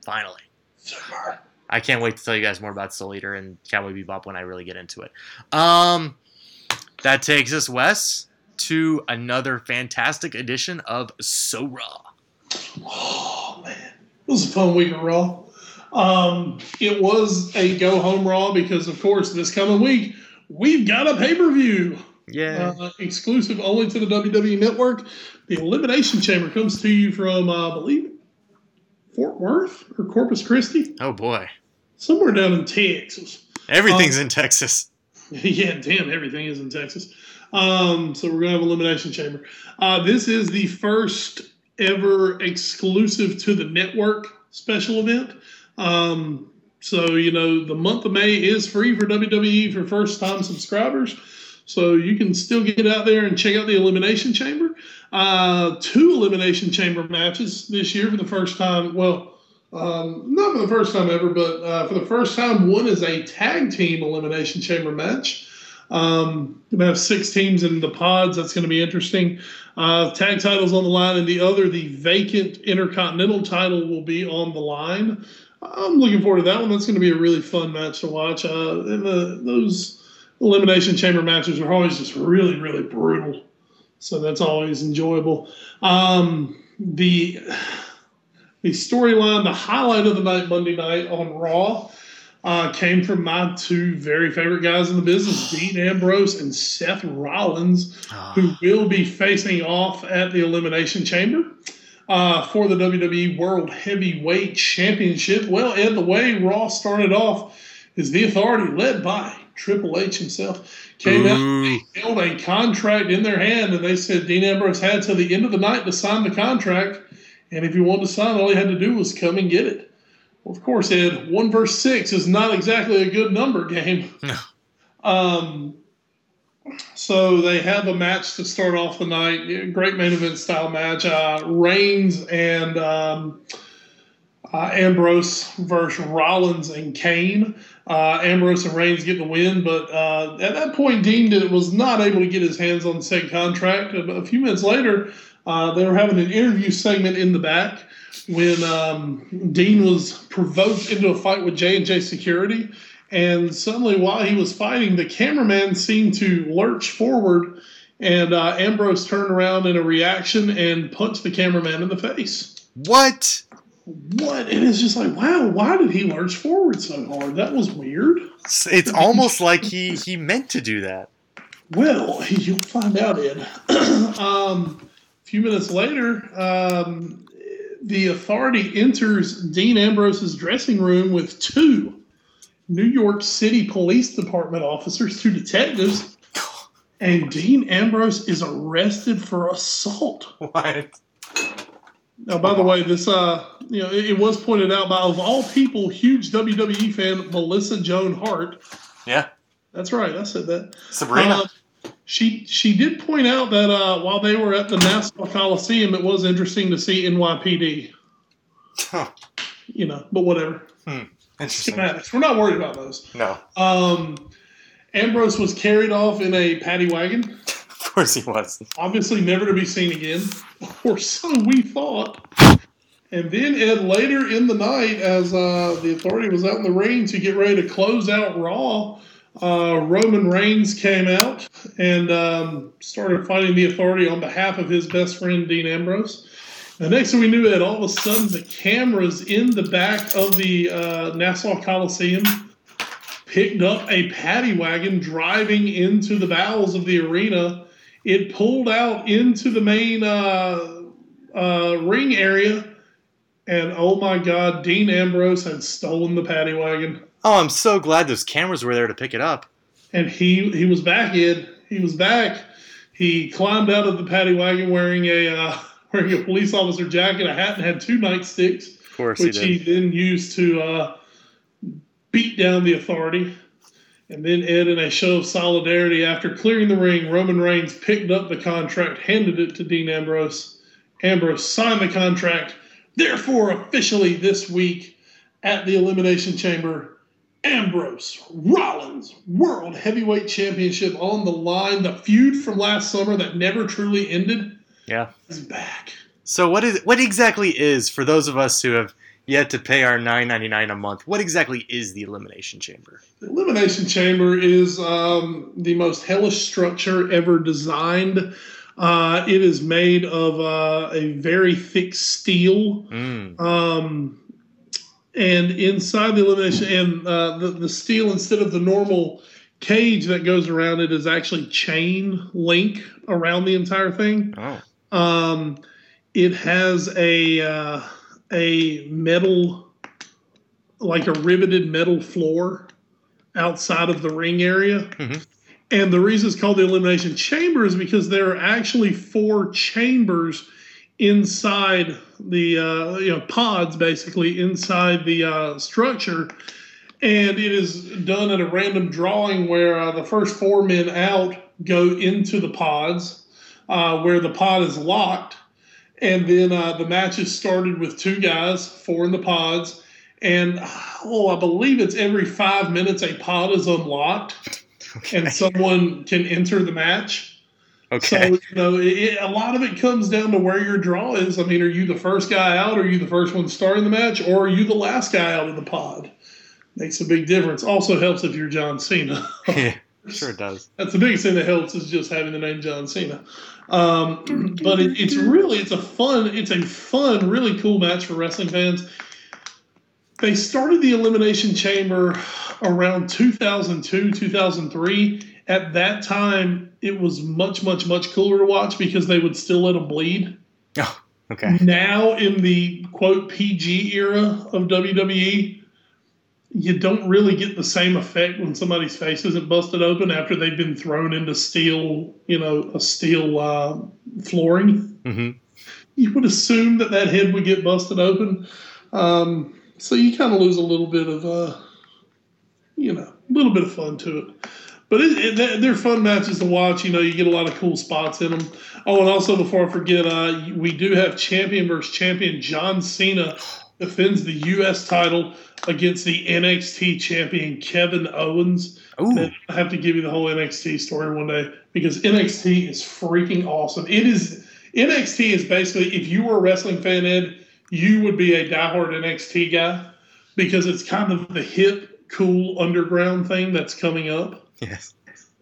Finally. Super. I can't wait to tell you guys more about Soul Eater and Cowboy Bebop when I really get into it. Um, that takes us, Wes, to another fantastic edition of So Raw. Oh man, it was a fun week of Raw. Um, it was a go home Raw because, of course, this coming week we've got a pay per view Yeah. uh, exclusive only to the WWE Network. The Elimination Chamber comes to you from, uh, I believe, Fort Worth or Corpus Christi, oh boy. somewhere down in Texas. Everything's in Texas. yeah, damn, everything is in Texas. Um, so we're gonna have elimination chamber. Uh, this is the first ever exclusive to the network special event. Um, so you know the month of May is free for WWE for first time subscribers. So you can still get out there and check out the Elimination Chamber. Uh, two Elimination Chamber matches this year for the first time. Well, um, not for the first time ever, but uh, for the first time, one is a tag team Elimination Chamber match. Um, we have six teams in the pods. That's going to be interesting. Uh, tag titles on the line, and the other, the vacant Intercontinental title, will be on the line. I'm looking forward to that one. That's going to be a really fun match to watch. Uh, and the, those elimination chamber matches are always just really, really brutal. So that's always enjoyable. Um, the the storyline, the highlight of the night, Monday night on Raw, uh, came from my two very favorite guys in the business, Dean Ambrose and Seth Rollins, Ah. who will be facing off at the Elimination Chamber uh, for the WWE World Heavyweight Championship. Well, Ed, the way Raw started off is the Authority, led by Triple H himself, came out Ooh. held a contract in their hand, and they said Dean Ambrose had till the end of the night to sign the contract. And if he wanted to sign, all he had to do was come and get it. Well, of course, Ed, one verse six is not exactly a good number game. No. Um, so they have a match to start off the night. Great main event style match. Uh, Reigns and um, uh, Ambrose versus Rollins and Kane. Uh, Ambrose and Reigns get the win, but uh, at that point, Dean did, was not able to get his hands on said contract. A, a few minutes later, uh, they were having an interview segment in the back when um, Dean was provoked into a fight with J and J Security, and suddenly, while he was fighting, the cameraman seemed to lurch forward, and uh, Ambrose turned around in a reaction and punched the cameraman in the face What? what? And it's just like, wow, why did he lurch forward so hard? That was weird. It's almost like he he meant to do that. Well, you'll find out, Ed. um, a few minutes later, um, the authority enters Dean Ambrose's dressing room with two New York City Police Department officers, two detectives, and Dean Ambrose is arrested for assault. What? Now, by the way, this uh, you know, it, it was pointed out by of all people, huge WWE fan Melissa Joan Hart. Yeah, That's right, I said that. Sabrina. Uh, she she did point out that uh, while they were at the Nassau Coliseum, it was interesting to see NYPD. Huh. You know, but whatever. Interesting. We're not worried about those. No, Um, Ambrose was carried off in a paddy wagon, of course he was. obviously never to be seen again, or so we thought. And then Ed later in the night, as uh, the authority was out in the ring to get ready to close out Raw, uh, Roman Reigns came out and um, started fighting the authority on behalf of his best friend Dean Ambrose. The next thing we knew, Ed, all of a sudden the cameras in the back of the uh, Nassau Coliseum picked up a paddy wagon driving into the bowels of the arena. It pulled out into the main uh, uh, ring area, and oh my God, Dean Ambrose had stolen the paddy wagon, Oh, I'm so glad those cameras were there to pick it up. and he he was back. in. he was back. He climbed out of the paddy wagon wearing a uh, wearing a police officer jacket, a hat, and had two nightsticks. Of course which he he, then used to uh, beat down the authority. And then Ed, in a show of solidarity, after clearing the ring, Roman Reigns picked up the contract, handed it to Dean Ambrose. Ambrose signed the contract. Therefore, officially this week at the Elimination Chamber, Ambrose Rollins World Heavyweight Championship on the line. The feud from last summer that never truly ended Yeah. is back. So what is what exactly is for those of us who have yet to pay our nine ninety nine a month? What exactly is the elimination chamber? The Elimination Chamber is um, the most hellish structure ever designed. Uh, it is made of uh, a very thick steel. Mm. Um, and inside the elimination, and uh, the, the steel, instead of the normal cage that goes around it, is actually chain link around the entire thing. Oh. Um, it has a uh, a metal, like a riveted metal floor outside of the ring area. Mhm. And the reason it's called the elimination chamber is because there are actually four chambers inside the uh, you know pods, basically inside the uh, structure. And it is done at a random drawing where uh, the first four men out go into the pods, uh, where the pod is locked and then uh, the match is started with two guys, four in the pods, and oh, I believe it's every five minutes a pod is unlocked. Okay. and someone can enter the match. okay. So you know, it- a lot of it comes down to where your draw is. I mean, are you the first guy out? Are you the first one starting the match, or are you the last guy out of the pod? Makes a big difference. Also helps if you're John Cena. yeah, sure it does. That's the biggest thing that helps is just having the name John Cena. Um, but it, it's really it's a fun it's a fun really cool match for wrestling fans. They started the Elimination Chamber around 2002 2003. At that time, it was much much much cooler to watch because they would still let them bleed. Oh, okay. Now in the quote PG era of WWE, you don't really get the same effect when somebody's face isn't busted open after they've been thrown into steel, you know, a steel uh, flooring. hmm You would assume that that head would get busted open, um, so you kind of lose a little bit of, uh, you know, a little bit of fun to it. But it, it, they're- they're fun matches to watch. You know, you get a lot of cool spots in them. Oh, and also before I forget, uh, we do have champion versus champion. John Cena defends the U.S. title against the NXT champion Kevin Owens. I have to give you the whole NXT story one day because NXT is freaking awesome. It is NXT is basically if you were a wrestling fan, Ed, you would be a diehard NXT guy because it's kind of the hip, cool underground thing that's coming up Yes.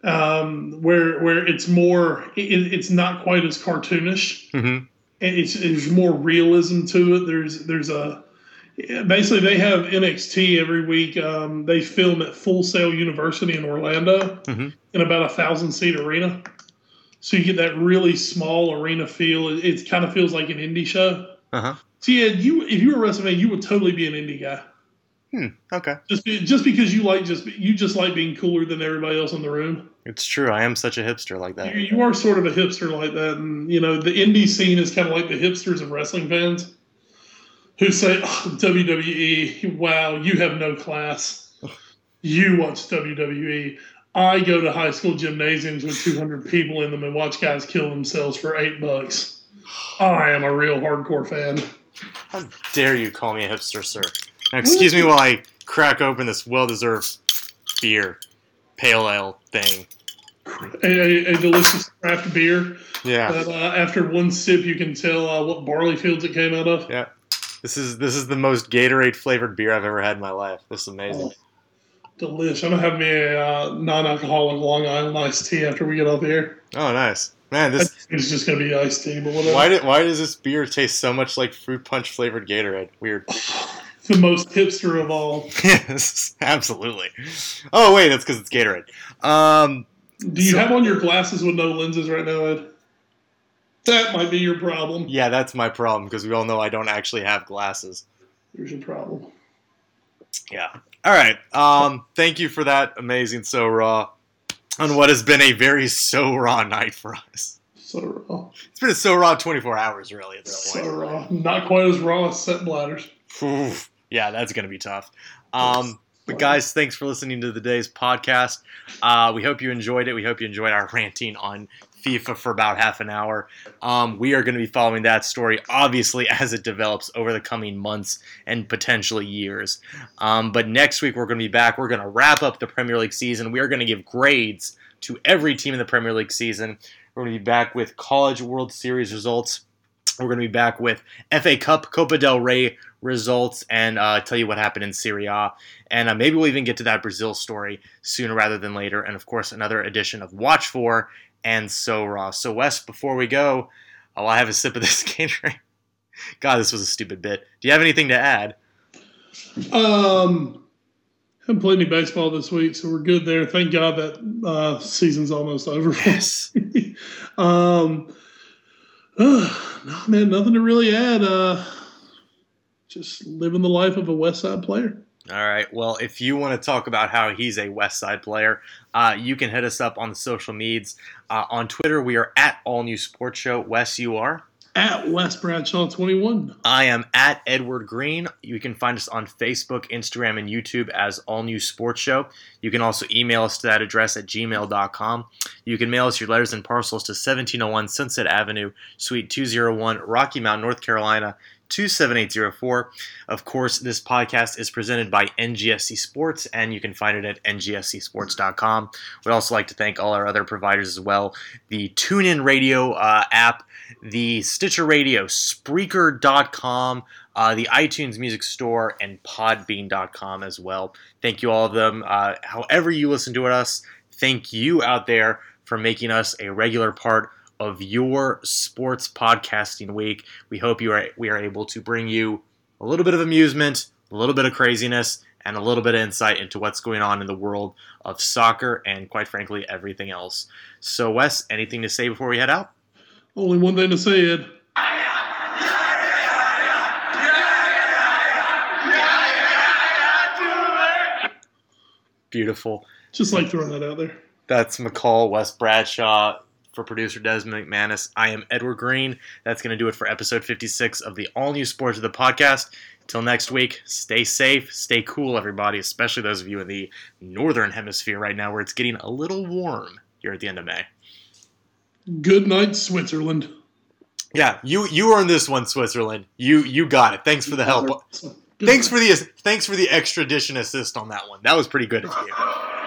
um, where where it's more it, it's not quite as cartoonish hmm and it's there's more realism to it there's there's a basically they have NXT every week um, they film at Full Sail University in Orlando Mhm. in about a thousand seat arena so you get that really small arena feel it, it kind of feels like an indie show Uh huh. so yeah you if you were a wrestling fan you would totally be an indie guy Hmm, Okay. just be, just because you like just you just like being cooler than everybody else in the room It's true. I am such a hipster like that. You, you are sort of a hipster like that, and you know the indie scene is kind of like the hipsters of wrestling fans, who say oh, WWE. Wow, you have no class. You watch WWE. I go to high school gymnasiums with 200 people in them and watch guys kill themselves for eight bucks. I am a real hardcore fan. How dare you call me a hipster, sir? Now, excuse me while I crack open this well-deserved beer, pale ale thing. A, a, a delicious craft beer Yeah. that uh, after one sip you can tell uh, what barley fields it came out of. Yeah. This is this is the most Gatorade flavored beer I've ever had in my life. This is amazing. Delish. I'm gonna have me a uh, non-alcoholic Long Island iced tea after we get the air. Oh, nice, man. This it's just gonna be iced tea, but whatever. why did why does this beer taste so much like fruit punch flavored Gatorade? Weird. the most hipster of all. yes, absolutely. Oh wait, that's because it's Gatorade. Um, Do you So- have on your glasses with no lenses right now, Ed? That might be your problem. yeah, that's my problem because we all know I don't actually have glasses. There's your problem. Yeah. All right. Um, thank you for that amazing so raw on what has been a very so raw night for us. So raw. It's been a so raw 24 hours really at this So point. raw. Not quite as raw as Sepp Blatter's. Oof. Yeah, that's gonna be tough. Um, but guys, thanks for listening to today's podcast. Uh, we hope you enjoyed it. We hope you enjoyed our ranting on FIFA for about half an hour. Um, we are going to be following that story, obviously, as it develops over the coming months and potentially years. Um, but next week, we're going to be back. We're going to wrap up the Premier League season. We are going to give grades to every team in the Premier League season. We're going to be back with College World Series results. We're going to be back with FA Cup, Copa del Rey results, and uh, tell you what happened in Serie A. And uh, maybe we'll even get to that Brazil story sooner rather than later. And of course, another edition of Watch For and So Raw. So, Wes, before we go, oh, I have a sip of this Gatorade. God, this was a stupid bit. Do you have anything to add? Um, haven't played any baseball this week, so we're good there. Thank God that uh, season's almost over. Yes. um, uh, no, man, nothing to really add. Uh, just living the life of a West Side player. All right. Well, if you want to talk about how he's a West Side player, uh, you can hit us up on the social medias. Uh, on Twitter, we are at All New Sports Show. Wes, you are. At Wes Bradshaw 21. I am at Edward Greene. You can find us on Facebook, Instagram, and YouTube as All New Sports Show. You can also email us to that address at gmail.com. You can mail us your letters and parcels to 1701 Sunset Avenue, Suite 201, Rocky Mount, North Carolina, 27804. Of course, this podcast is presented by NGSC Sports, and you can find it at ngscsports.com. We'd also like to thank all our other providers as well the TuneIn Radio uh, app, the Stitcher Radio, Spreaker.com, uh, the iTunes Music Store, and Podbean.com as well. Thank you, all of them. Uh, however, you listen to us, thank you out there for making us a regular part of your sports podcasting week. We hope you are we are able to bring you a little bit of amusement, a little bit of craziness, and a little bit of insight into what's going on in the world of soccer and quite frankly everything else. So Wes, anything to say before we head out? Only one thing to say, Ed. Beautiful. Just like throwing that out there. That's McCall, Wes Bradshaw, for producer Desmond McManus. I am Edward Greene. That's going to do it for episode 56 of the all new Sports of the podcast. Until next week, stay safe, stay cool, everybody, especially those of you in the northern hemisphere right now where it's getting a little warm here at the end of May. Good night, Switzerland. Yeah, you you earned this one, Switzerland. You you got it. Thanks for the help. Thanks for the thanks for the extradition assist on that one. That was pretty good of you.「